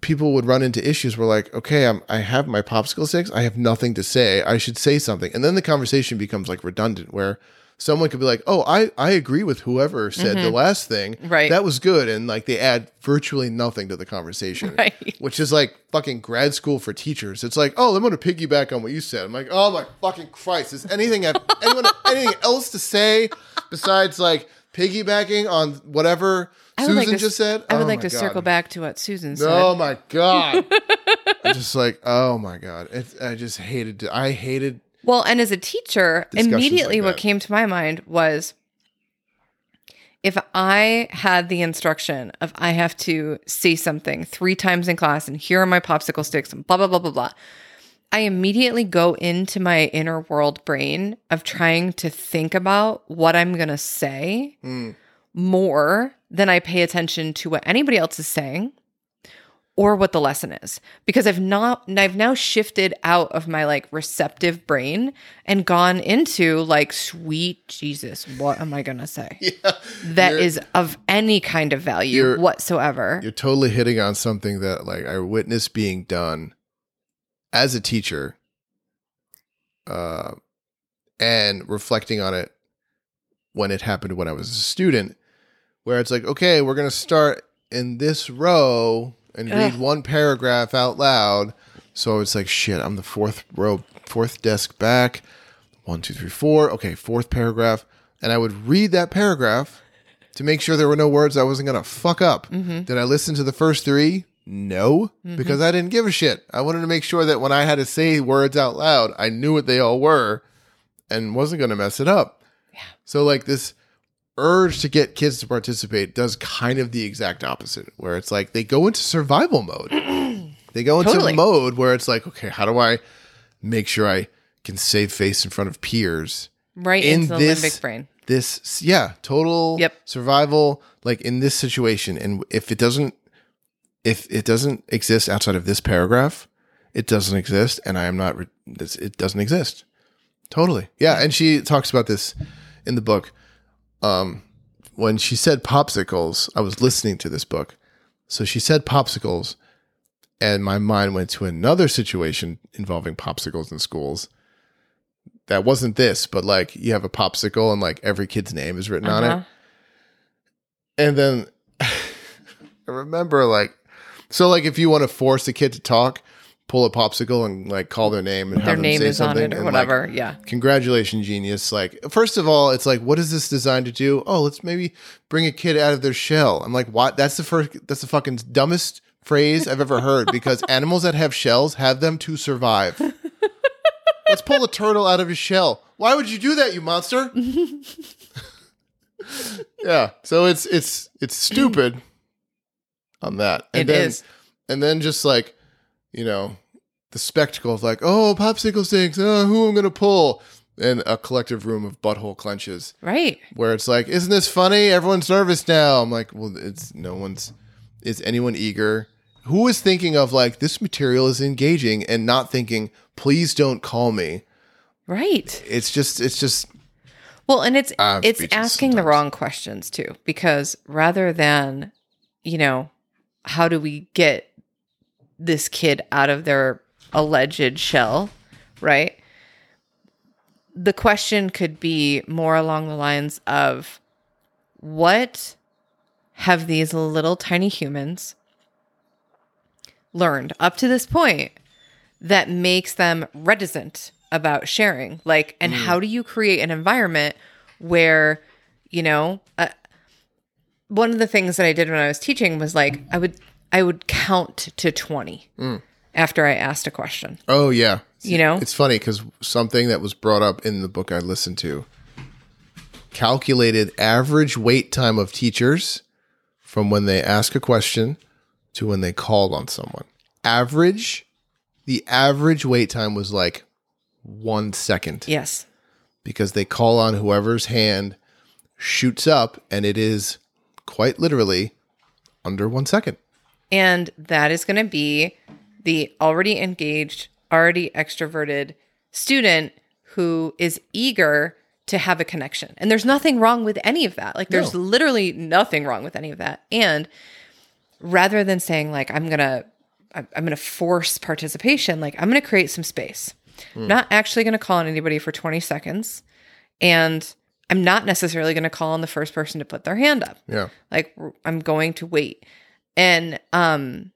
people would run into issues where like, okay, I'm, I have my popsicle sticks. I have nothing to say. I should say something. And then the conversation becomes like redundant where someone could be like, oh, I, I agree with whoever said the mm-hmm. last thing. Right. That was good. And like they add virtually nothing to the conversation <laughs> Right. which is like fucking grad school for teachers. It's like, oh, I'm going to piggyback on what you said. I'm like, oh my fucking Christ, is anything have <laughs> anyone anything else to say besides like piggybacking on whatever Susan like to, just said? I would Oh like to God. circle back to what Susan said. Oh my god! <laughs> I'm just like, oh my god! It, I just hated. To, I hated. Well, and as a teacher, immediately like what came to my mind was if I had the instruction of I have to say something three times in class and here are my popsicle sticks and blah, blah, blah, blah, blah. I immediately go into my inner world brain of trying to think about what I'm going to say Mm. more than I pay attention to what anybody else is saying or what the lesson is. Because I've not I've now shifted out of my like receptive brain and gone into like sweet Jesus what am I going to say? <laughs> Yeah, that of any kind of value whatsoever. you're totally hitting on something that like I witnessed being done as a teacher, uh, and reflecting on it when it happened when I was a student, where it's like, okay, we're gonna start in this row and read Ugh. one paragraph out loud. So it's like, shit, I'm the fourth row, fourth desk back. One, two, three, four. Okay, fourth paragraph. And I would read that paragraph to make sure there were no words I wasn't going to fuck up. Mm-hmm. Did I listen to the first three? No, because I didn't give a shit. I wanted to make sure that when I had to say words out loud, I knew what they all were and wasn't going to mess it up. Yeah. So, like, this urge to get kids to participate does kind of the exact opposite, where it's like they go into survival mode. <clears throat> they go into Totally. mode where it's like, okay, how do I make sure I can save face in front of peers? right in into the this- limbic brain this yeah total Yep. survival like in this situation and if it doesn't if it doesn't exist outside of this paragraph it doesn't exist and i am not re- this- it doesn't exist totally yeah and she talks about this in the book um when she said popsicles i was listening to this book so she said popsicles and my mind went to another situation involving popsicles in schools that wasn't this, but like you have a popsicle and like every kid's name is written on it. Uh-huh. And then <laughs> I remember like, so like if you want to force a kid to talk, pull a popsicle and like call their name and their have them name say is on something it or and, like, whatever yeah Congratulations, genius. Like, first of all, it's like, what is this designed to do? Oh, let's maybe bring a kid out of their shell. I'm like, what? That's the first, that's the fucking dumbest phrase I've ever heard because <laughs> animals that have shells have them to survive. let's pull a turtle out of his shell. Why would you do that, you monster? <laughs> yeah. So it's, it's, it's stupid <laughs> on that. And It then, is. And then just like, you know, the spectacle of like, oh, popsicle sticks, oh, who I'm gonna pull. and a collective room of butthole clenches Right. where it's like, isn't this funny? Everyone's nervous now. I'm like, well, it's no one's. Is anyone eager? Who is thinking of like this material is engaging and not thinking, please don't call me. Right. It's just, it's just, Well, and it's I'm it's speechless asking the wrong questions too, because rather than, you know, how do we get this kid out of their alleged shell, right? The question could be more along the lines of what have these little tiny humans learned up to this point that makes them reticent about sharing? Like and how do you create an environment where you know uh, one of the things that i did when i was teaching was like i would i would count to 20 after i asked a question oh yeah. you know It's funny because something that was brought up in the book I listened to calculated average wait time of teachers from when they ask a question to when they call on someone. Average, the average wait time was like one second yes because they call on whoever's hand shoots up and it is quite literally under one second. and that is going to be the already engaged already extroverted student who is eager to have a connection. And there's nothing wrong with any of that. Like there's No. literally nothing wrong with any of that. And rather than saying like I'm going to I'm going to force participation, like I'm going to create some space. I'm not actually going to call on anybody for 20 seconds and I'm not necessarily going to call on the first person to put their hand up Yeah. like I'm going to wait and um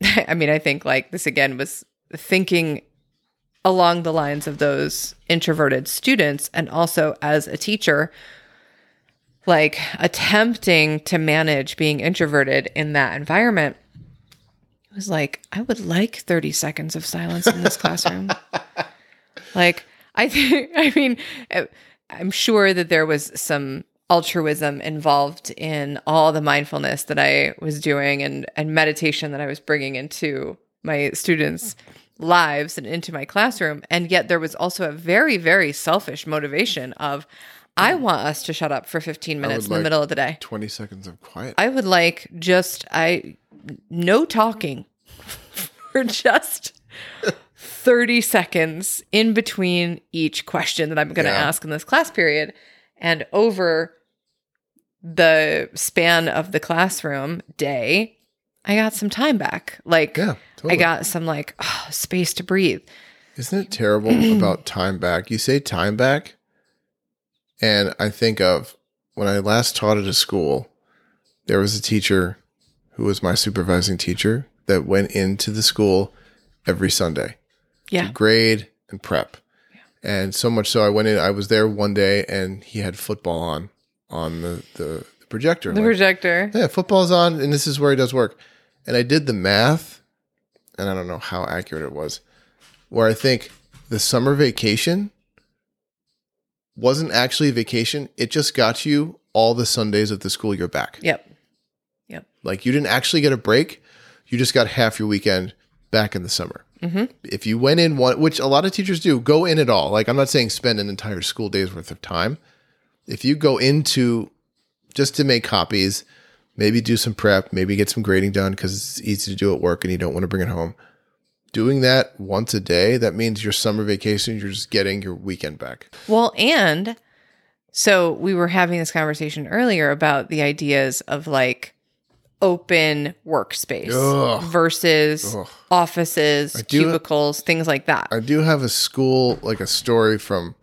<laughs> i mean i think like this again was thinking along the lines of those introverted students and also as a teacher like attempting to manage being introverted in that environment it was like i would like 30 seconds of silence in this classroom. <laughs> Like i think <laughs> i mean uh, i'm sure that there was some altruism involved in all the mindfulness that i was doing and and meditation that i was bringing into my students lives and into my classroom and yet there was also a very very selfish motivation of i want us to shut up for 15 minutes in the like- middle of the day 20 seconds of quiet. I would like just I no talking <laughs> for just 30 seconds in between each question that I'm going to Yeah. ask in this class period and over the span of the classroom day I got some time back. Like yeah. Totally. I got some like oh, <sighs> space to breathe. Isn't it terrible <clears throat> about time back? You say time back, and I think of when I last taught at a school, there was a teacher who was my supervising teacher that went into the school every Sunday Yeah. to grade and prep. And so much so I went in, I was there one day and he had football on on the, the, the projector. The Like, projector. yeah, football's on, and this is where he does work. And I did the math, and I don't know how accurate it was, where I think the summer vacation wasn't actually a vacation. It just got you all the Sundays of the school year back. Yep. Yep. Like you didn't actually get a break. You just got half your weekend back in the summer. Mhm. If you went in one, which a lot of teachers do, go in at all. Like I'm not saying spend an entire school day's worth of time. If you go into just to make copies, maybe do some prep, maybe get some grading done because it's easy to do at work and you don't want to bring it home. Doing that once a day, that means your summer vacation, you're just getting your weekend back. Well, and so we were having this conversation earlier about the ideas of like open workspace Ugh. versus Ugh. offices, do- cubicles, things like that. I do have a school, like a story from.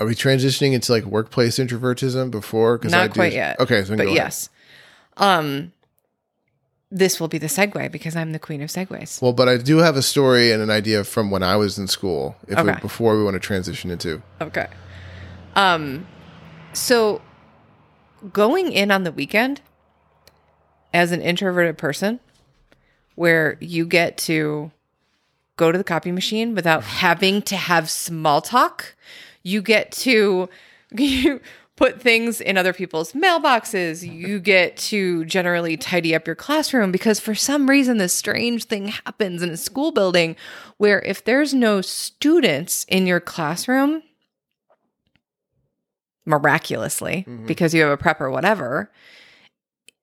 Are we transitioning into like workplace introvertism before? 'Cause Not I do- quite yet, Okay, so but yes. Um this will be the segue because I'm the queen of segues. Well, but I do have a story and an idea from when I was in school. If we, before we want to transition into Okay. Um so going in on the weekend as an introverted person where you get to go to the copy machine without having to have small talk, you get to <laughs> you put things in other people's mailboxes. You get to generally tidy up your classroom because for some reason this strange thing happens in a school building where if there's no students in your classroom miraculously Mhm. because you have a prep or whatever,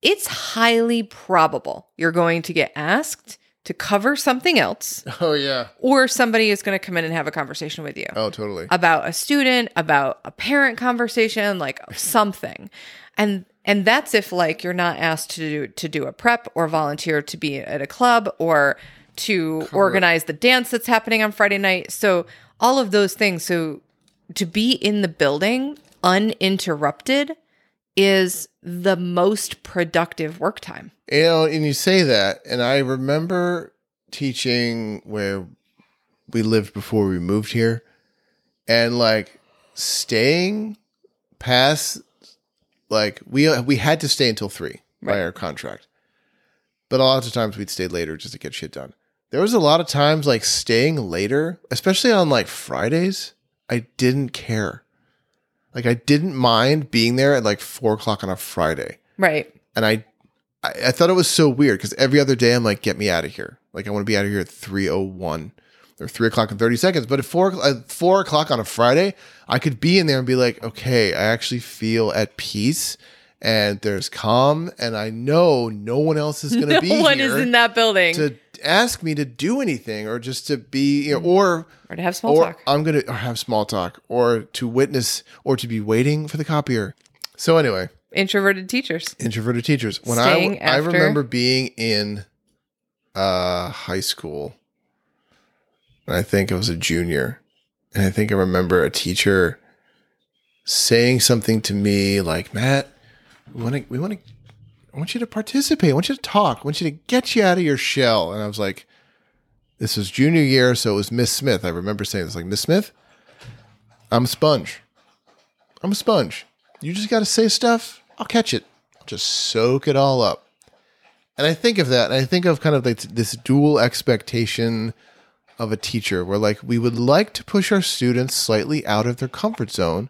it's highly probable you're going to get asked to cover something else <laughs> Oh yeah. or somebody is going to come in and have a conversation with you Oh totally. about a student, about a parent conversation, like <laughs> something. And and that's if like you're not asked to do to do a prep or volunteer to be at a club or to organize the dance that's happening on Friday night. So all of those things. So to be in the building uninterrupted is the most productive work time. You know, and you say that, and I remember teaching where we lived before we moved here, and like staying past, like we we had to stay until three by our contract, but a lot of times we'd stay later just to get shit done. There was a lot of times like staying later, especially on like Fridays. I didn't care. Like I didn't mind being there at like four o'clock on a Friday Right. and I, I, I thought it was so weird because every other day I'm like, get me out of here. Like I want to be out of here at three oh one or three o'clock and thirty seconds. But at four at four o'clock on a Friday, I could be in there and be like, okay, I actually feel at peace and there's calm, and I know no one else is going <laughs> to No be one here is in that building. to ask me to do anything or just to be, you know, or or to have small or talk. I'm gonna have small talk or to witness or to be waiting for the copier. So anyway, Introverted teachers. introverted teachers. When Staying I I remember being in uh high school, and I think I was a junior, and I think I remember a teacher saying something to me like, "Matt, we want to we want to I want you to participate. I want you to talk. I want you to get you out of your shell." And I was like, "This was junior year, so it was Miss Smith." I remember saying this like, "Miss Smith, I'm a sponge. I'm a sponge. You just got to say stuff. I'll catch it. I'll just soak it all up. And I think of that, and I think of kind of like this dual expectation of a teacher where like we would like to push our students slightly out of their comfort zone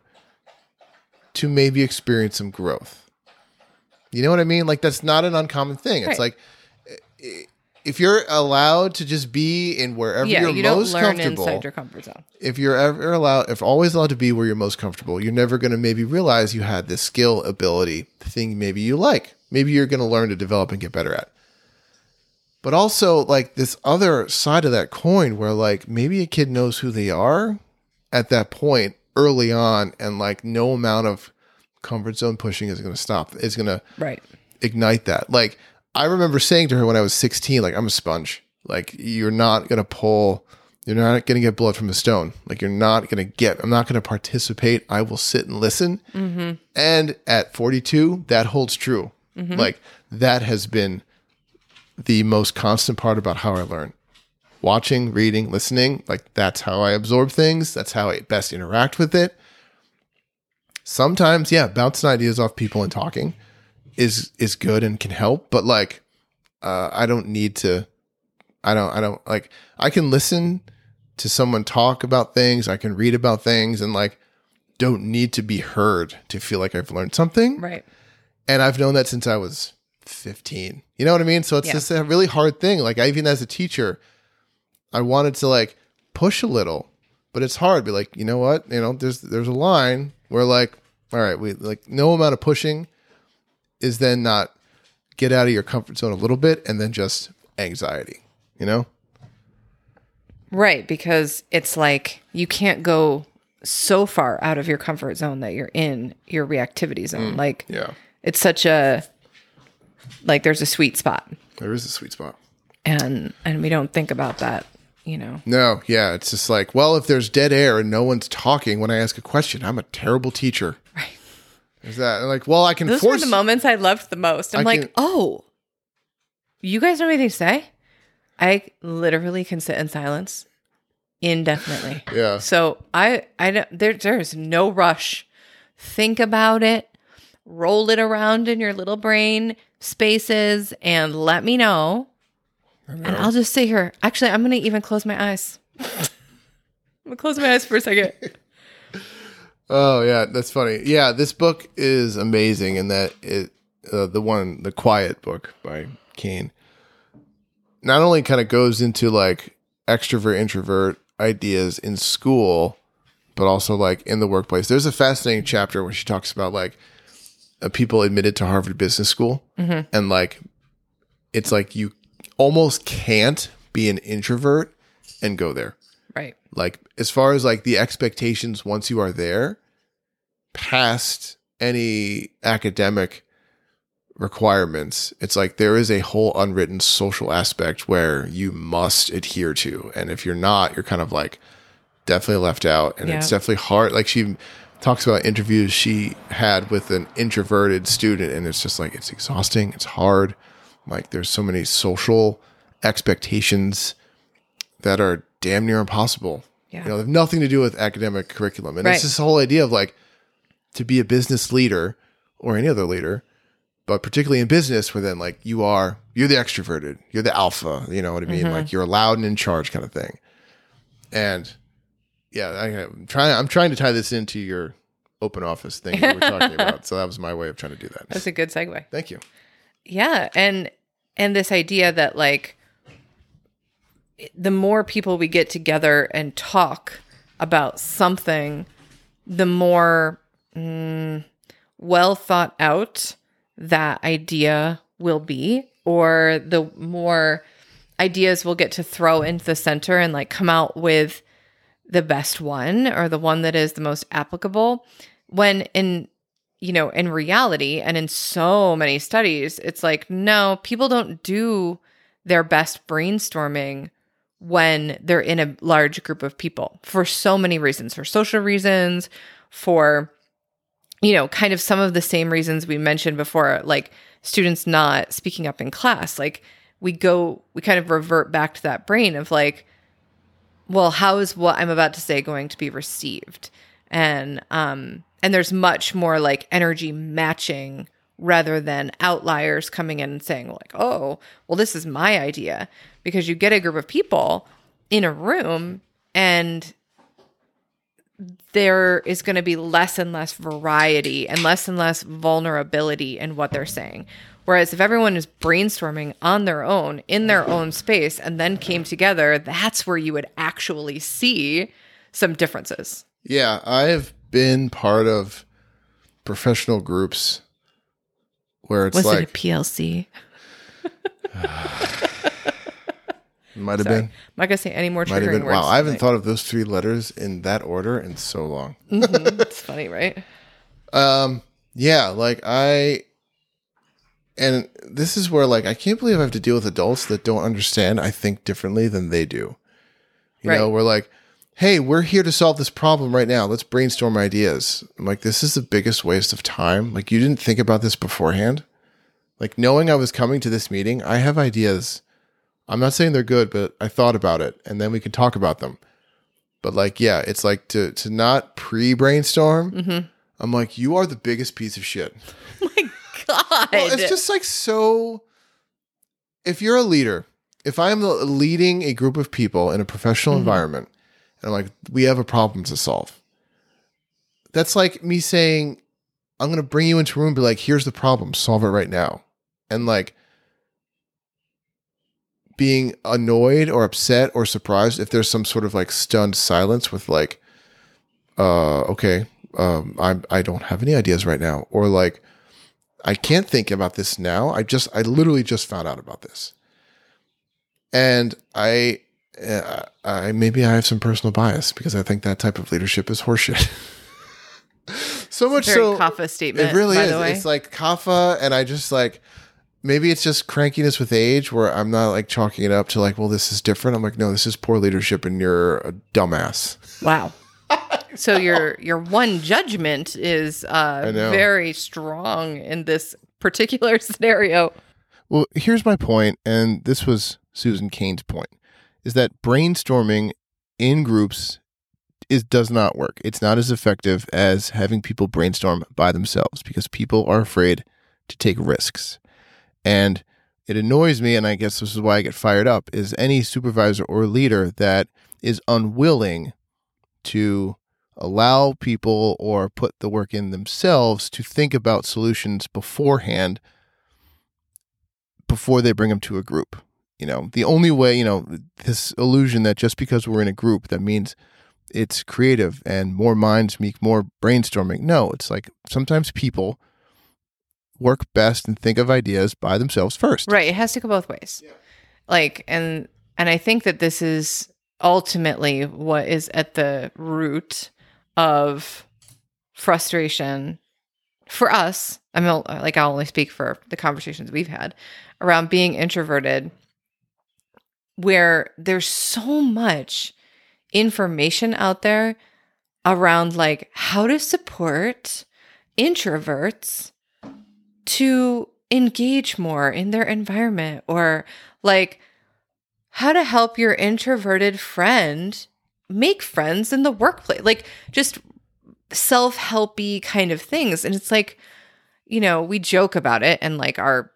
to maybe experience some growth. You know what I mean? Like that's not an uncommon thing. It's Right. like if you're allowed to just be in wherever yeah, you're you don't most learn comfortable, inside your comfort zone. if you're ever allowed, if always allowed to be where you're most comfortable, you're never going to maybe realize you had this skill, ability, thing maybe you like. Maybe you're going to learn to develop and get better at. But also, like this other side of that coin where, like, maybe a kid knows who they are at that point early on, and like no amount of comfort zone pushing is going to stop, It's going to Right. ignite that. Like I remember saying to her when I was 16, like I'm a sponge. Like you're not gonna pull, you're not gonna get blood from a stone. Like you're not gonna get. I'm not gonna participate. I will sit and listen. Mm-hmm. And at 42, that holds true. Mm-hmm. Like that has been the most constant part about how I learn. Watching, reading, listening, like that's how I absorb things. That's how I best interact with it. Sometimes, yeah, bouncing ideas off people and talking is is good and can help but like uh i don't need to i don't i don't like i can listen to someone talk about things i can read about things and like don't need to be heard to feel like i've learned something Right. and i've known that since i was 15 you know what i mean so it's Yeah. just a really hard thing like I, even as a teacher i wanted to like push a little but it's hard to be like you know what you know there's there's a line where like all right we like no amount of pushing is then not get out of your comfort zone a little bit and then just anxiety, you know? Right, because it's like you can't go so far out of your comfort zone that you're in your reactivity zone. Mm, like Yeah. it's such a like there's a sweet spot. There is a sweet spot. And and we don't think about that, you know. No, yeah. It's just like, well, if there's dead air and no one's talking when I ask a question, I'm a terrible teacher. Right. Is that like, well, I can Those force were the moments I loved the most. I'm I like, can- oh, you guys have anything to say? I literally can sit in silence indefinitely. <laughs> Yeah. So I, I don't, there, there's no rush. Think about it, roll it around in your little brain spaces, and let me know. And I'll just sit here. Actually, I'm gonna even close my eyes. <laughs> I'm gonna close my eyes for a second. Oh yeah, that's funny. Yeah, this book is amazing in that it uh, the one the Quiet book by Cain not only kind of goes into like extrovert introvert ideas in school, but also like in the workplace. There's a fascinating chapter where she talks about like uh, people admitted to Harvard Business School and like it's like you almost can't be an introvert and go there. Right. like as far as like the expectations once you are there past any academic requirements it's like there is a whole unwritten social aspect where you must adhere to. And if you're not you're kind of like definitely left out. And it's definitely hard. Like she talks about interviews she had with an introverted student and it's just like it's exhausting. It's hard like there's so many social expectations that are damn near impossible. Yeah. You know, they have nothing to do with academic curriculum. And Right. it's this whole idea of like to be a business leader or any other leader, but particularly in business where then like you are you're the extroverted, you're the alpha, you know what I mean? Mm-hmm. Like you're loud and in charge kind of thing. And yeah, I, I'm trying I'm trying to tie this into your open office thing that we're talking <laughs> about. So that was my way of trying to do that. That's a good segue. Thank you. Yeah, and and this idea that like the more people we get together and talk about something, the more mm, well thought out that idea will be, or the more ideas we'll get to throw into the center and like come out with the best one or the one that is the most applicable. When in you know, in reality and in so many studies, it's like, no, people don't do their best brainstorming when they're in a large group of people for so many reasons, for social reasons, for, you know, kind of some of the same reasons we mentioned before, like students not speaking up in class. Like we go, we kind of revert back to that brain of like, well, how is what I'm about to say going to be received? And um and there's much more like energy matching rather than outliers coming in and saying like, "Oh, well this is my idea." Because you get a group of people in a room and there is going to be less and less variety and less and less vulnerability in what they're saying. Whereas if everyone is brainstorming on their own in their own space and then came together, that's where you would actually see some differences. Yeah, I've been part of professional groups where it's Was like it a PLC? <sighs> might have Sorry. been I'm not gonna say any more might have triggering been words. wow, I haven't tonight. thought of those three letters in that order in so long. <laughs> it's funny, right? Um yeah, like I and this is where like I can't believe I have to deal with adults that don't understand I think differently than they do. You know, we're like, hey, we're here to solve this problem right now. Let's brainstorm ideas. I'm like, this is the biggest waste of time. Like, you didn't think about this beforehand. Like, knowing I was coming to this meeting, I have ideas. I'm not saying they're good, but I thought about it and then we can talk about them. But like, yeah, it's like to to not pre-brainstorm. Mm-hmm. I'm like, you are the biggest piece of shit. <laughs> My God. Well, it's just like so. If you're a leader, if I'm leading a group of people in a professional Mhm. environment, and I'm like, we have a problem to solve. That's like me saying, I'm going to bring you into a room and be like, here's the problem, solve it right now. And like being annoyed or upset or surprised if there's some sort of like stunned silence with like, uh, okay, um, I I don't have any ideas right now, or like, I can't think about this now. I just, I literally just found out about this, and I, uh, I maybe I have some personal bias because I think that type of leadership is horseshit. <laughs> so much very so, Kafka statement. it really by is. The way. It's like kapha, and I just like maybe it's just crankiness with age, where I'm not like chalking it up to like, well, this is different. I'm like, no, this is poor leadership, and you're a dumbass. Wow. <laughs> so your your one judgment is uh, very strong in this particular <laughs> scenario. Well, here's my point, and this was Susan Cain's point, is that brainstorming in groups is does not work. It's not as effective as having people brainstorm by themselves because people are afraid to take risks. And it annoys me, and I guess this is why I get fired up, is any supervisor or leader that is unwilling to allow people or put the work in themselves to think about solutions beforehand before they bring them to a group. You know, the only way, you know, this illusion that just because we're in a group, that means it's creative and more minds make more brainstorming. No, it's like sometimes people work best and think of ideas by themselves first. Right. It has to go both ways. Yeah. Like, and and I think that this is ultimately what is at the root of frustration for us. I mean, like I'll only speak for the conversations we've had around being introverted, where there's so much information out there around like how to support introverts to engage more in their environment or like how to help your introverted friend make friends in the workplace like just self-helpy kind of things. And it's like you know we joke about it and like our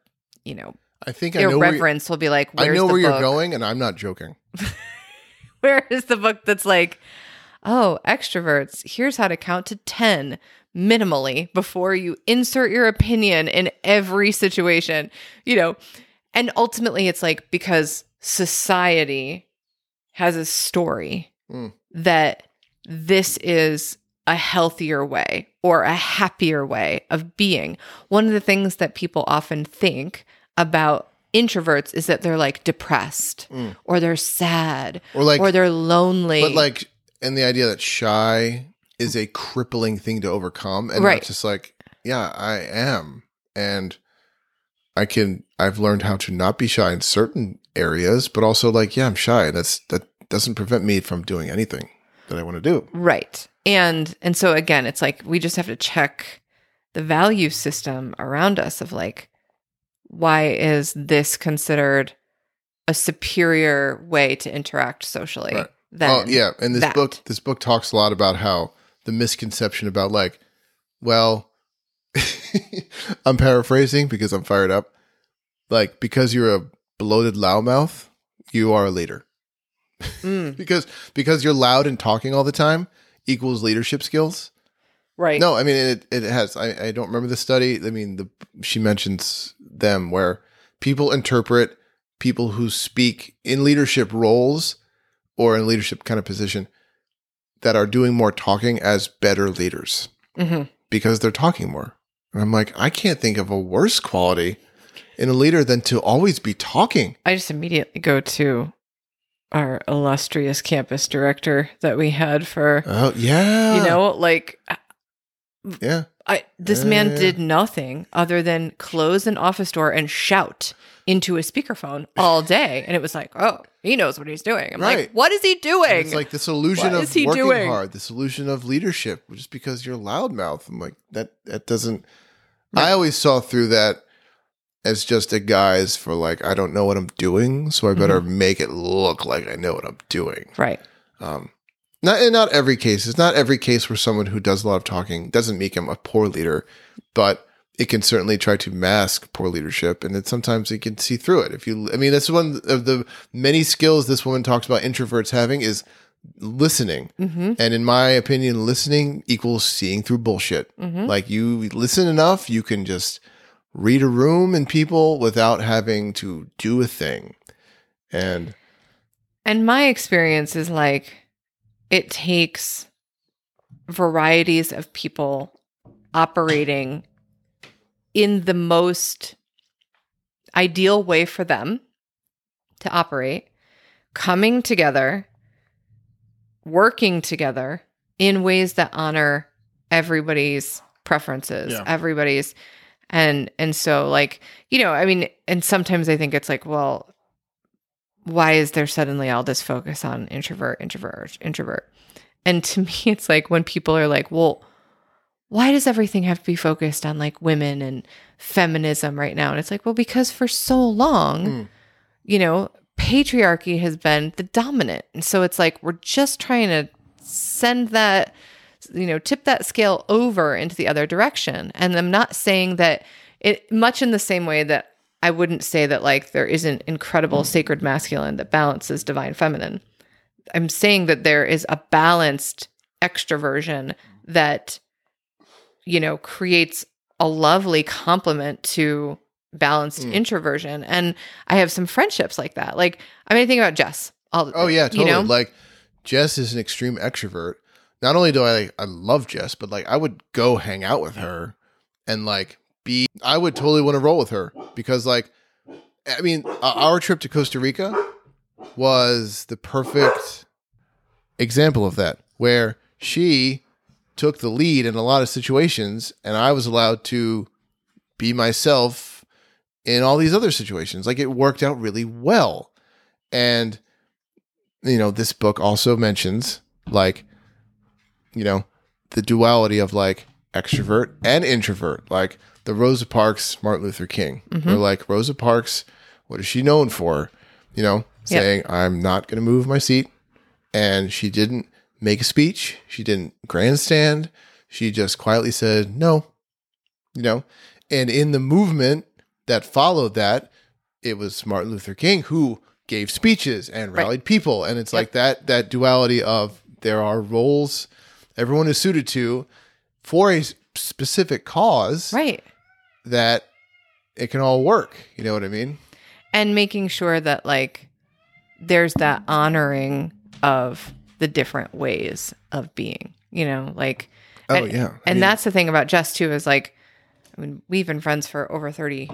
you know I think I know will be like I know where you're going, and I'm not joking. <laughs> where is the book that's like oh extroverts here's how to count to 10 minimally before you insert your opinion in every situation you know and ultimately it's like because society has a story Mm. that this is a healthier way or a happier way of being one of the things that people often think about introverts is that they're like depressed Mm. or they're sad Or like, or they're lonely. but like, and the idea that shy is a crippling thing to overcome, and Right. not just like, yeah, I am, and I can. I've learned how to not be shy in certain areas, but also like, yeah, I'm shy. That's that doesn't prevent me from doing anything that I want to do. right. And and so again, it's like we just have to check the value system around us of like why is this considered a superior way to interact socially Right. than oh yeah, and this that. book this book talks a lot about how the misconception about like, well, <laughs> I'm paraphrasing because I'm fired up. Like because you're a bloated loudmouth, you are a leader. Mm, <laughs> Because because you're loud and talking all the time equals leadership skills. right. No, I mean it. It has. I, I don't remember the study. I mean the she mentions them where people interpret people who speak in leadership roles or in leadership kind of position that are doing more talking as better leaders Mhm. because they're talking more. And I'm like, I can't think of a worse quality in a leader than to always be talking. I just immediately go to our illustrious campus director that we had for Oh yeah, you know like yeah. I this man Yeah. did nothing other than close an office door and shout into a speakerphone all day, and it was like, oh, he knows what he's doing. I'm like, what is he And doing? It's like this illusion What of is he working doing? hard, this illusion of leadership, just because you're loudmouth. I'm like that. That doesn't. I always saw through that as just a guise for like I don't know what I'm doing, so I better Mm-hmm. make it look like I know what I'm doing. right. Um, not in not every case. It's not every case where someone who does a lot of talking doesn't make him a poor leader, but it can certainly try to mask poor leadership, and then sometimes you can see through it. If you, I mean, that's one of the many skills this woman talks about introverts having is listening. Mm-hmm. And in my opinion, listening equals seeing through bullshit. Mm-hmm. Like you listen enough, you can just read a room and people without having to do a thing. And And my experience is like it takes varieties of people operating in the most ideal way for them to operate, coming together, working together in ways that honor everybody's preferences, Yeah. everybody's and and so like, you know, I mean, and sometimes I think it's like, well, why is there suddenly all this focus on introvert, introvert, introvert? And to <laughs> me, it's like when people are like, well, why does everything have to be focused on like women and feminism right now? And it's like, well, because for so long, Mm. you know, patriarchy has been the dominant. And so it's like we're just trying to send that, you know, tip that scale over into the other direction. And I'm not saying that it much in the same way that I wouldn't say that like there isn't incredible sacred masculine that balances divine feminine. I'm saying that there is a balanced extroversion that you know creates a lovely complement to balanced Mm. introversion and i have some friendships like that like i mean think about jess all the Oh yeah, totally. you know Like Jess is an extreme extrovert. Not only do I I love Jess, but like I would go hang out with her and like be I would totally want to roll with her because like I mean, our trip to Costa Rica was the perfect example of that where she took the lead in a lot of situations and I was allowed to be myself in all these other situations. Like it worked out really well. And you know, this book also mentions like, you know, the duality of like extrovert and introvert, like the Rosa Parks Martin Luther King. Mm-hmm. Or like Rosa Parks, what is she known for? You know, Yep. saying, I'm not going to move my seat. And she didn't make a speech, she didn't grandstand. She just quietly said, no, you know, and in the movement that followed that, it was Martin Luther King who gave speeches and Right. rallied people. And it's like that that duality of there are roles everyone is suited to for a specific cause right that it can all work. You know what I mean? and making sure that like there's that honoring of the different ways of being you know like Oh, and, yeah. I and mean- that's the thing about jess too is like i mean we've been friends for over 30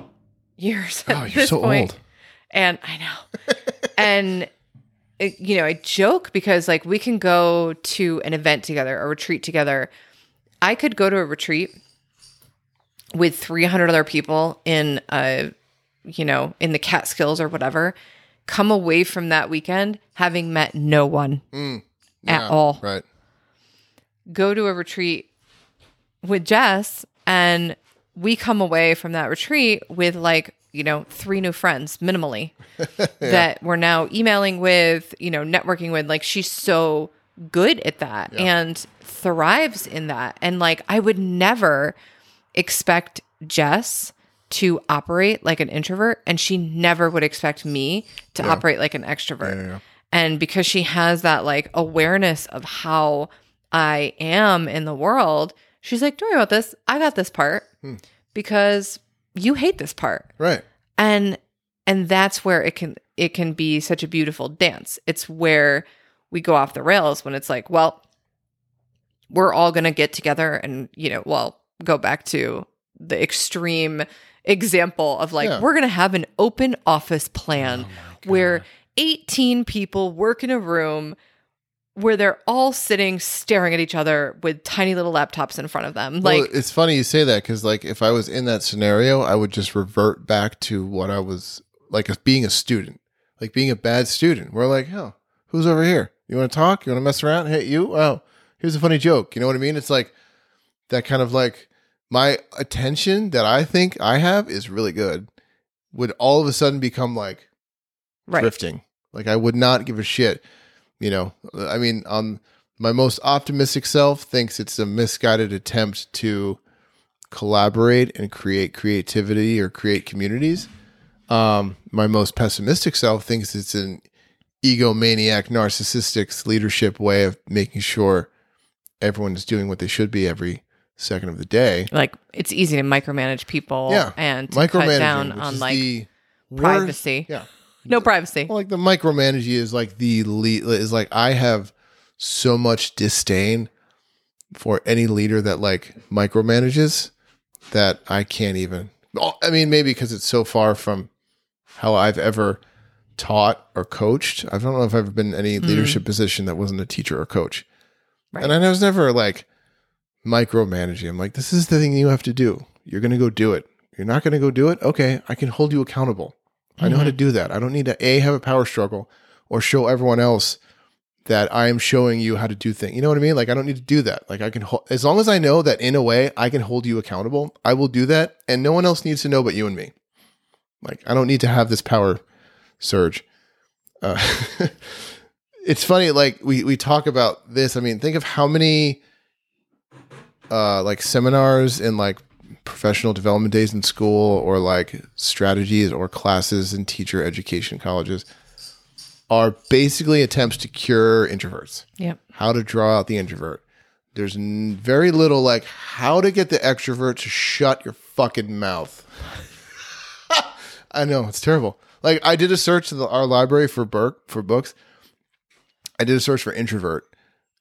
years Oh, you're so point. old. and i know <laughs> and it- you know i joke because like we can go to an event together a retreat together i could go to a retreat with 300 other people in a you know in the catskills or whatever come away from that weekend having met no one Mm, at all Right. go to a retreat with Jess and we come away from that retreat with like, you know, three new friends minimally <laughs> that we're now emailing with, you know, networking with. Like she's so good at that and thrives in that. And like I would never expect Jess to operate like an introvert and she never would expect me to operate like an extrovert. Yeah, yeah. And because she has that like awareness of how I am in the world, she's like, Don't worry about this. I got this part hmm. because you hate this part. Right. And and that's where it can it can be such a beautiful dance. It's where we go off the rails when it's like, well, we're all gonna get together and, you know, well, go back to the extreme example of like, Yeah. we're gonna have an open office plan Oh where 18 people work in a room where they're all sitting staring at each other with tiny little laptops in front of them. Well, Like, it's funny you say that because, like, if I was in that scenario, I would just revert back to what I was like as being a student, like being a bad student. We're like, oh, who's over here? You want to talk? You want to mess around? Hey, you? Oh, here's a funny joke. You know what I mean? It's like that kind of like my attention that I think I have is really good would all of a sudden become like right. drifting. Like I would not give a shit. You know, I mean, um, my most optimistic self thinks it's a misguided attempt to collaborate and create creativity or create communities. Um, my most pessimistic self thinks it's an egomaniac, narcissistic leadership way of making sure everyone is doing what they should be every second of the day. Like, it's easy to micromanage people Yeah. and to cut down on like the worst- privacy. Yeah. <laughs> no privacy. Well, like the micromanaging is like the lead is like I have so much disdain for any leader that like micromanages that I can't even. I mean, maybe because it's so far from how I've ever taught or coached. I don't know if I've ever been in any mm-hmm. leadership position that wasn't a teacher or coach. Right. And I was never like micromanaging. I'm like, this is the thing you have to do. You're going to go do it. You're not going to go do it. Okay. I can hold you accountable. I know how to do that. I don't need to A, have a power struggle or show everyone else that I am showing you how to do things. You know what I mean? Like, I don't need to do that. Like, I can, ho- as long as I know that in a way I can hold you accountable, I will do that. And no one else needs to know but you and me. Like, I don't need to have this power surge. Uh, <laughs> it's funny, like, we, we talk about this. I mean, think of how many, uh, like seminars and like professional development days in school or like strategies or classes in teacher education colleges are basically attempts to cure introverts Yep. how to draw out the introvert there's n- very little like how to get the extrovert to shut your fucking mouth. <laughs> I know it's terrible. Like I did a search in the, our library for Burke for books. I did a search for introvert,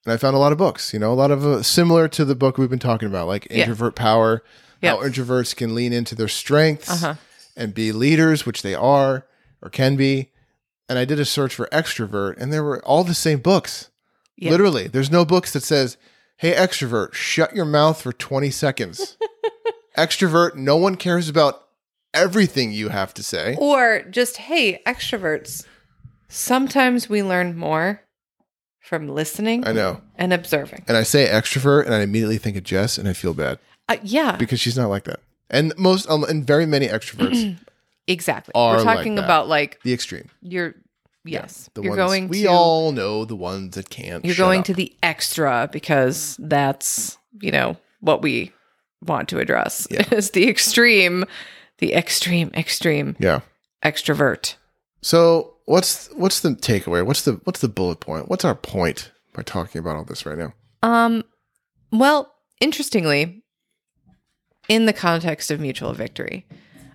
and I found a lot of books. You know, a lot of uh, similar to the book we've been talking about, like Yeah. introvert power, how introverts can lean into their strengths Uh-huh. and be leaders, which they are or can be. And I did a search for extrovert, and there were all the same books. Yeah. Literally, there's no books that says, "Hey, extrovert, shut your mouth for 20 seconds." <laughs> extrovert, no one cares about everything you have to say. Or just, hey, extroverts. Sometimes we learn more from listening I know. and observing. And I say extrovert, and I immediately think of Jess, and I feel bad Uh, yeah, because she's not like that. And most, um, and very many extroverts, <clears throat> exactly. are We're like talking that. about like the extreme. you're yes, The you're ones going we to all know the ones that can't. you're going up. to the extra because that's you know what we want to address Yeah. <laughs> is the extreme, the extreme, extreme yeah. extrovert. So what's what's the takeaway? What's the what's the bullet point? What's our point by talking about all this right now? Um, well, interestingly, in the context of mutual victory,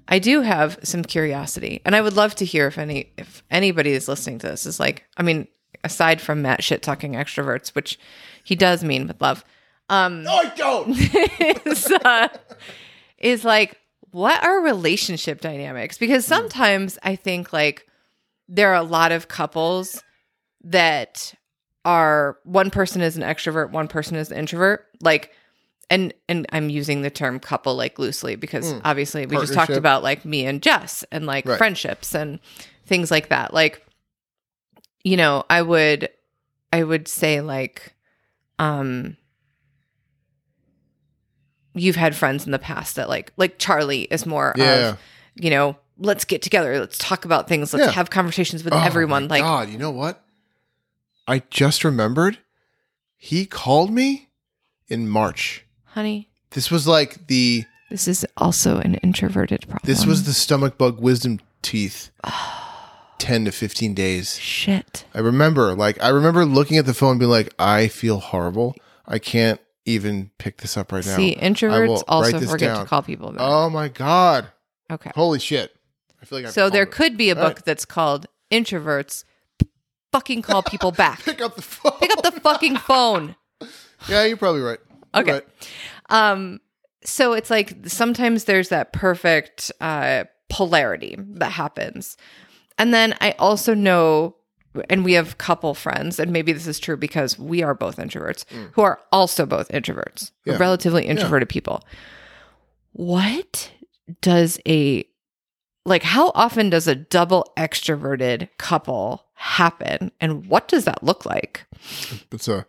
I do have some curiosity, and I would love to hear if any if anybody is listening to this is like, I mean, aside from Matt shit talking extroverts, which he does mean with love, um, No, I don't. <laughs> is, uh, is like, what are relationship dynamics? Because sometimes I think like there are a lot of couples that are one person is an extrovert, one person is an introvert. Like, and and I'm using the term couple like loosely because Mm. obviously we just talked about like me and Jess and like Right. friendships and things like that. Like, you know, I would I would say like um you've had friends in the past that like like Charlie is more Yeah. of you know let's get together let's talk about things let's Yeah. have conversations with Oh, everyone my like God, you know what? I just remembered. He called me in March. honey This was like the this is also an introverted problem this was the stomach bug wisdom teeth. <sighs> Ten to fifteen days. shit I remember, like, I remember looking at the phone, and being like, "I feel horrible. I can't even pick this up right now." see introverts also forget down. to call people back. Oh my god! okay Holy shit! I feel like I'm so there calling- could be a All book right. that's called introverts fucking call people back <laughs> pick up the phone. pick up the fucking phone yeah, you're probably right. You're Okay. right. Um, so it's like sometimes there's that perfect uh, polarity that happens. And then I also know, and we have couple friends, and maybe this is true because we are both introverts who are also both introverts, Mm. Yeah. relatively introverted people. What does a like how often does a double extroverted couple happen and what does that look like? It's a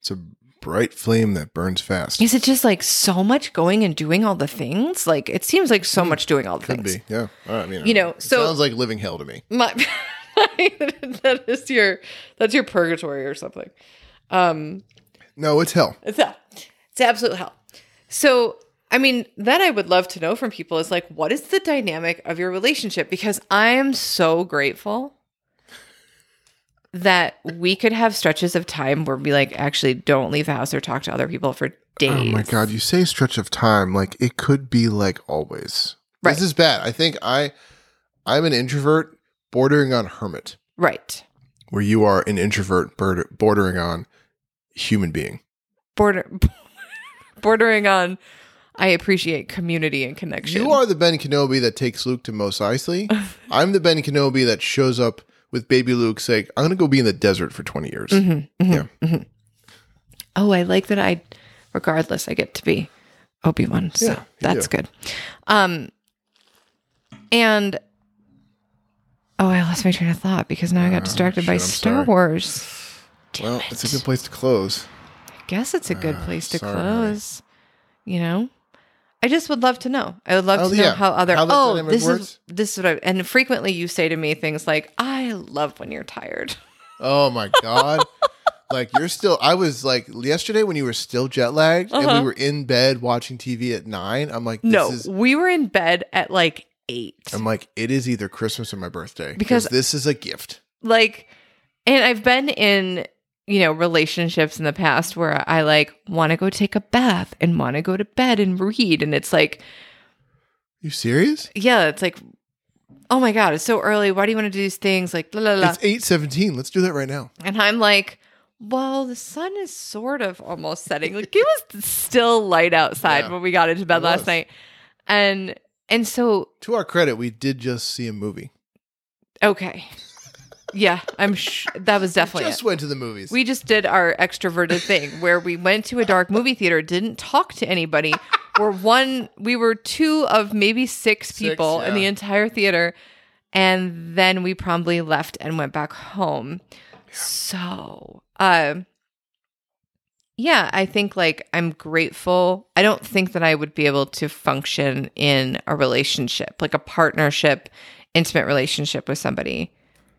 it's a bright flame that burns fast. Is it just like so much going and doing all the things? Like it seems like so much doing all the Hmm. Could things. be, yeah. I mean, You know, it so- sounds like living hell to me. My, <laughs> that is your that's your purgatory or something. Um No, it's hell. it's hell. It's absolute hell. So I mean, that I would love to know from people is like, what is the dynamic of your relationship? Because I am so grateful that we could have stretches of time where we like actually don't leave the house or talk to other people for days. Oh my god, you say stretch of time like it could be like always. Right. This is bad. I think I I'm an introvert bordering on hermit, Right. where you are an introvert bordering on human being. border <laughs> bordering on I appreciate community and connection. You are the Ben Kenobi that takes Luke to Mos Eisley. <laughs> I'm the Ben Kenobi that shows up with baby Luke saying, I'm gonna go be in the desert for 20 years. Mhm, mhm, Yeah. mhm. Oh, I like that I regardless I get to be Obi-Wan. So Yeah, that's do. good. Um and Oh, I lost my train of thought because now I got distracted by Ah, I'm Star sorry. Wars. Well, it's a good place to close. I guess it's a good place to sorry, honey. close. You know? I just would love to know. I would love Oh, to know yeah. how other How oh this works? is this is what I, and frequently you say to me things like I love when you're tired. <laughs> Oh my god. like you're still I was like yesterday when you were still jet lagged and Uh-huh. we were in bed watching TV at 9. I'm like this no, is we were in bed at like eight. I'm like it is either Christmas or my birthday because this is a gift. like, and I've been in you know, relationships in the past where I like want to go take a bath and want to go to bed and read. And it's like, You serious? yeah, it's like, oh my God, it's so early. Why do you want to do these things? Like, la la la. It's eight seventeen. Let's do that right now. And I'm like, well, the sun is sort of almost setting. Like it was still light outside Yeah, when we got into bed last was. night. And and so To our credit, we did just see a movie. okay. Yeah, I'm sh- that was definitely just it. went to the movies. We just did our extroverted thing where we went to a dark movie theater, didn't talk to anybody. we're one we were two of maybe six people in the entire theater and then we promptly left and went back home. So, um yeah, I think like I'm grateful. I don't think that I would be able to function in a relationship, like a partnership, intimate relationship with somebody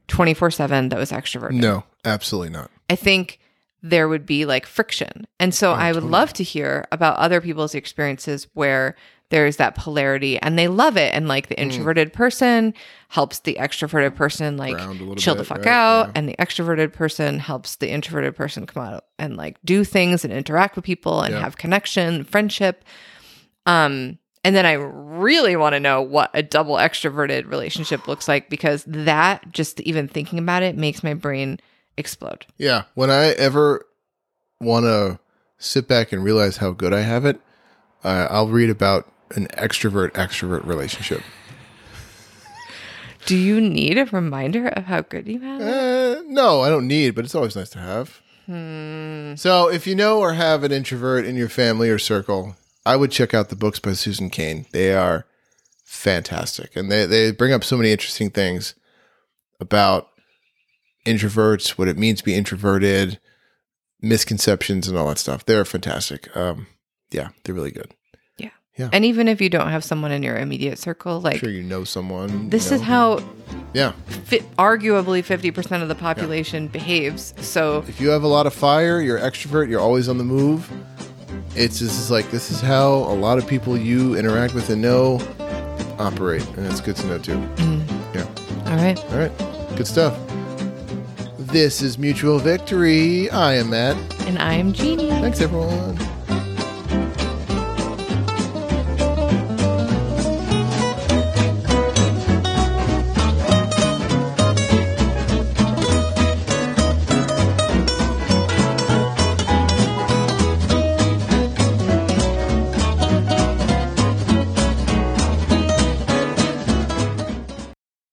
24/7 that was extroverted. no, absolutely not. I think there would be like friction. And so I would totally. love to hear about other people's experiences where there's that polarity and they love it. And like the introverted person helps the extroverted person like Ground a little chill the fuck right? out. Yeah. And the extroverted person helps the introverted person come out and like do things and interact with people and Yeah. have connection, friendship. Um, and then I really want to know what a double extroverted relationship looks like because that just even thinking about it makes my brain explode. Yeah. When I ever want to sit back and realize how good I have it, uh, I'll read about an extrovert extrovert relationship. Do you need a reminder of how good you have it? Uh, no, I don't need, but it's always nice to have. Hmm. So, if you know or have an introvert in your family or circle, I would check out the books by Susan Cain. They are fantastic, and they they bring up so many interesting things about introverts, what it means to be introverted, misconceptions, and all that stuff. They're fantastic. Um, yeah, they're really good. Yeah, yeah. And even if you don't have someone in your immediate circle, I'm like sure you know someone. this you is how Yeah, fi- arguably 50% of the population behaves. So, if you have a lot of fire, you're extrovert, you're always on the move. It's just is like this is how a lot of people you interact with and know operate, and it's good to know too. Mm-hmm. Yeah. all right. All right. Good stuff. This is Mutual Victory. I am Matt. And I am Jeannie. Thanks everyone.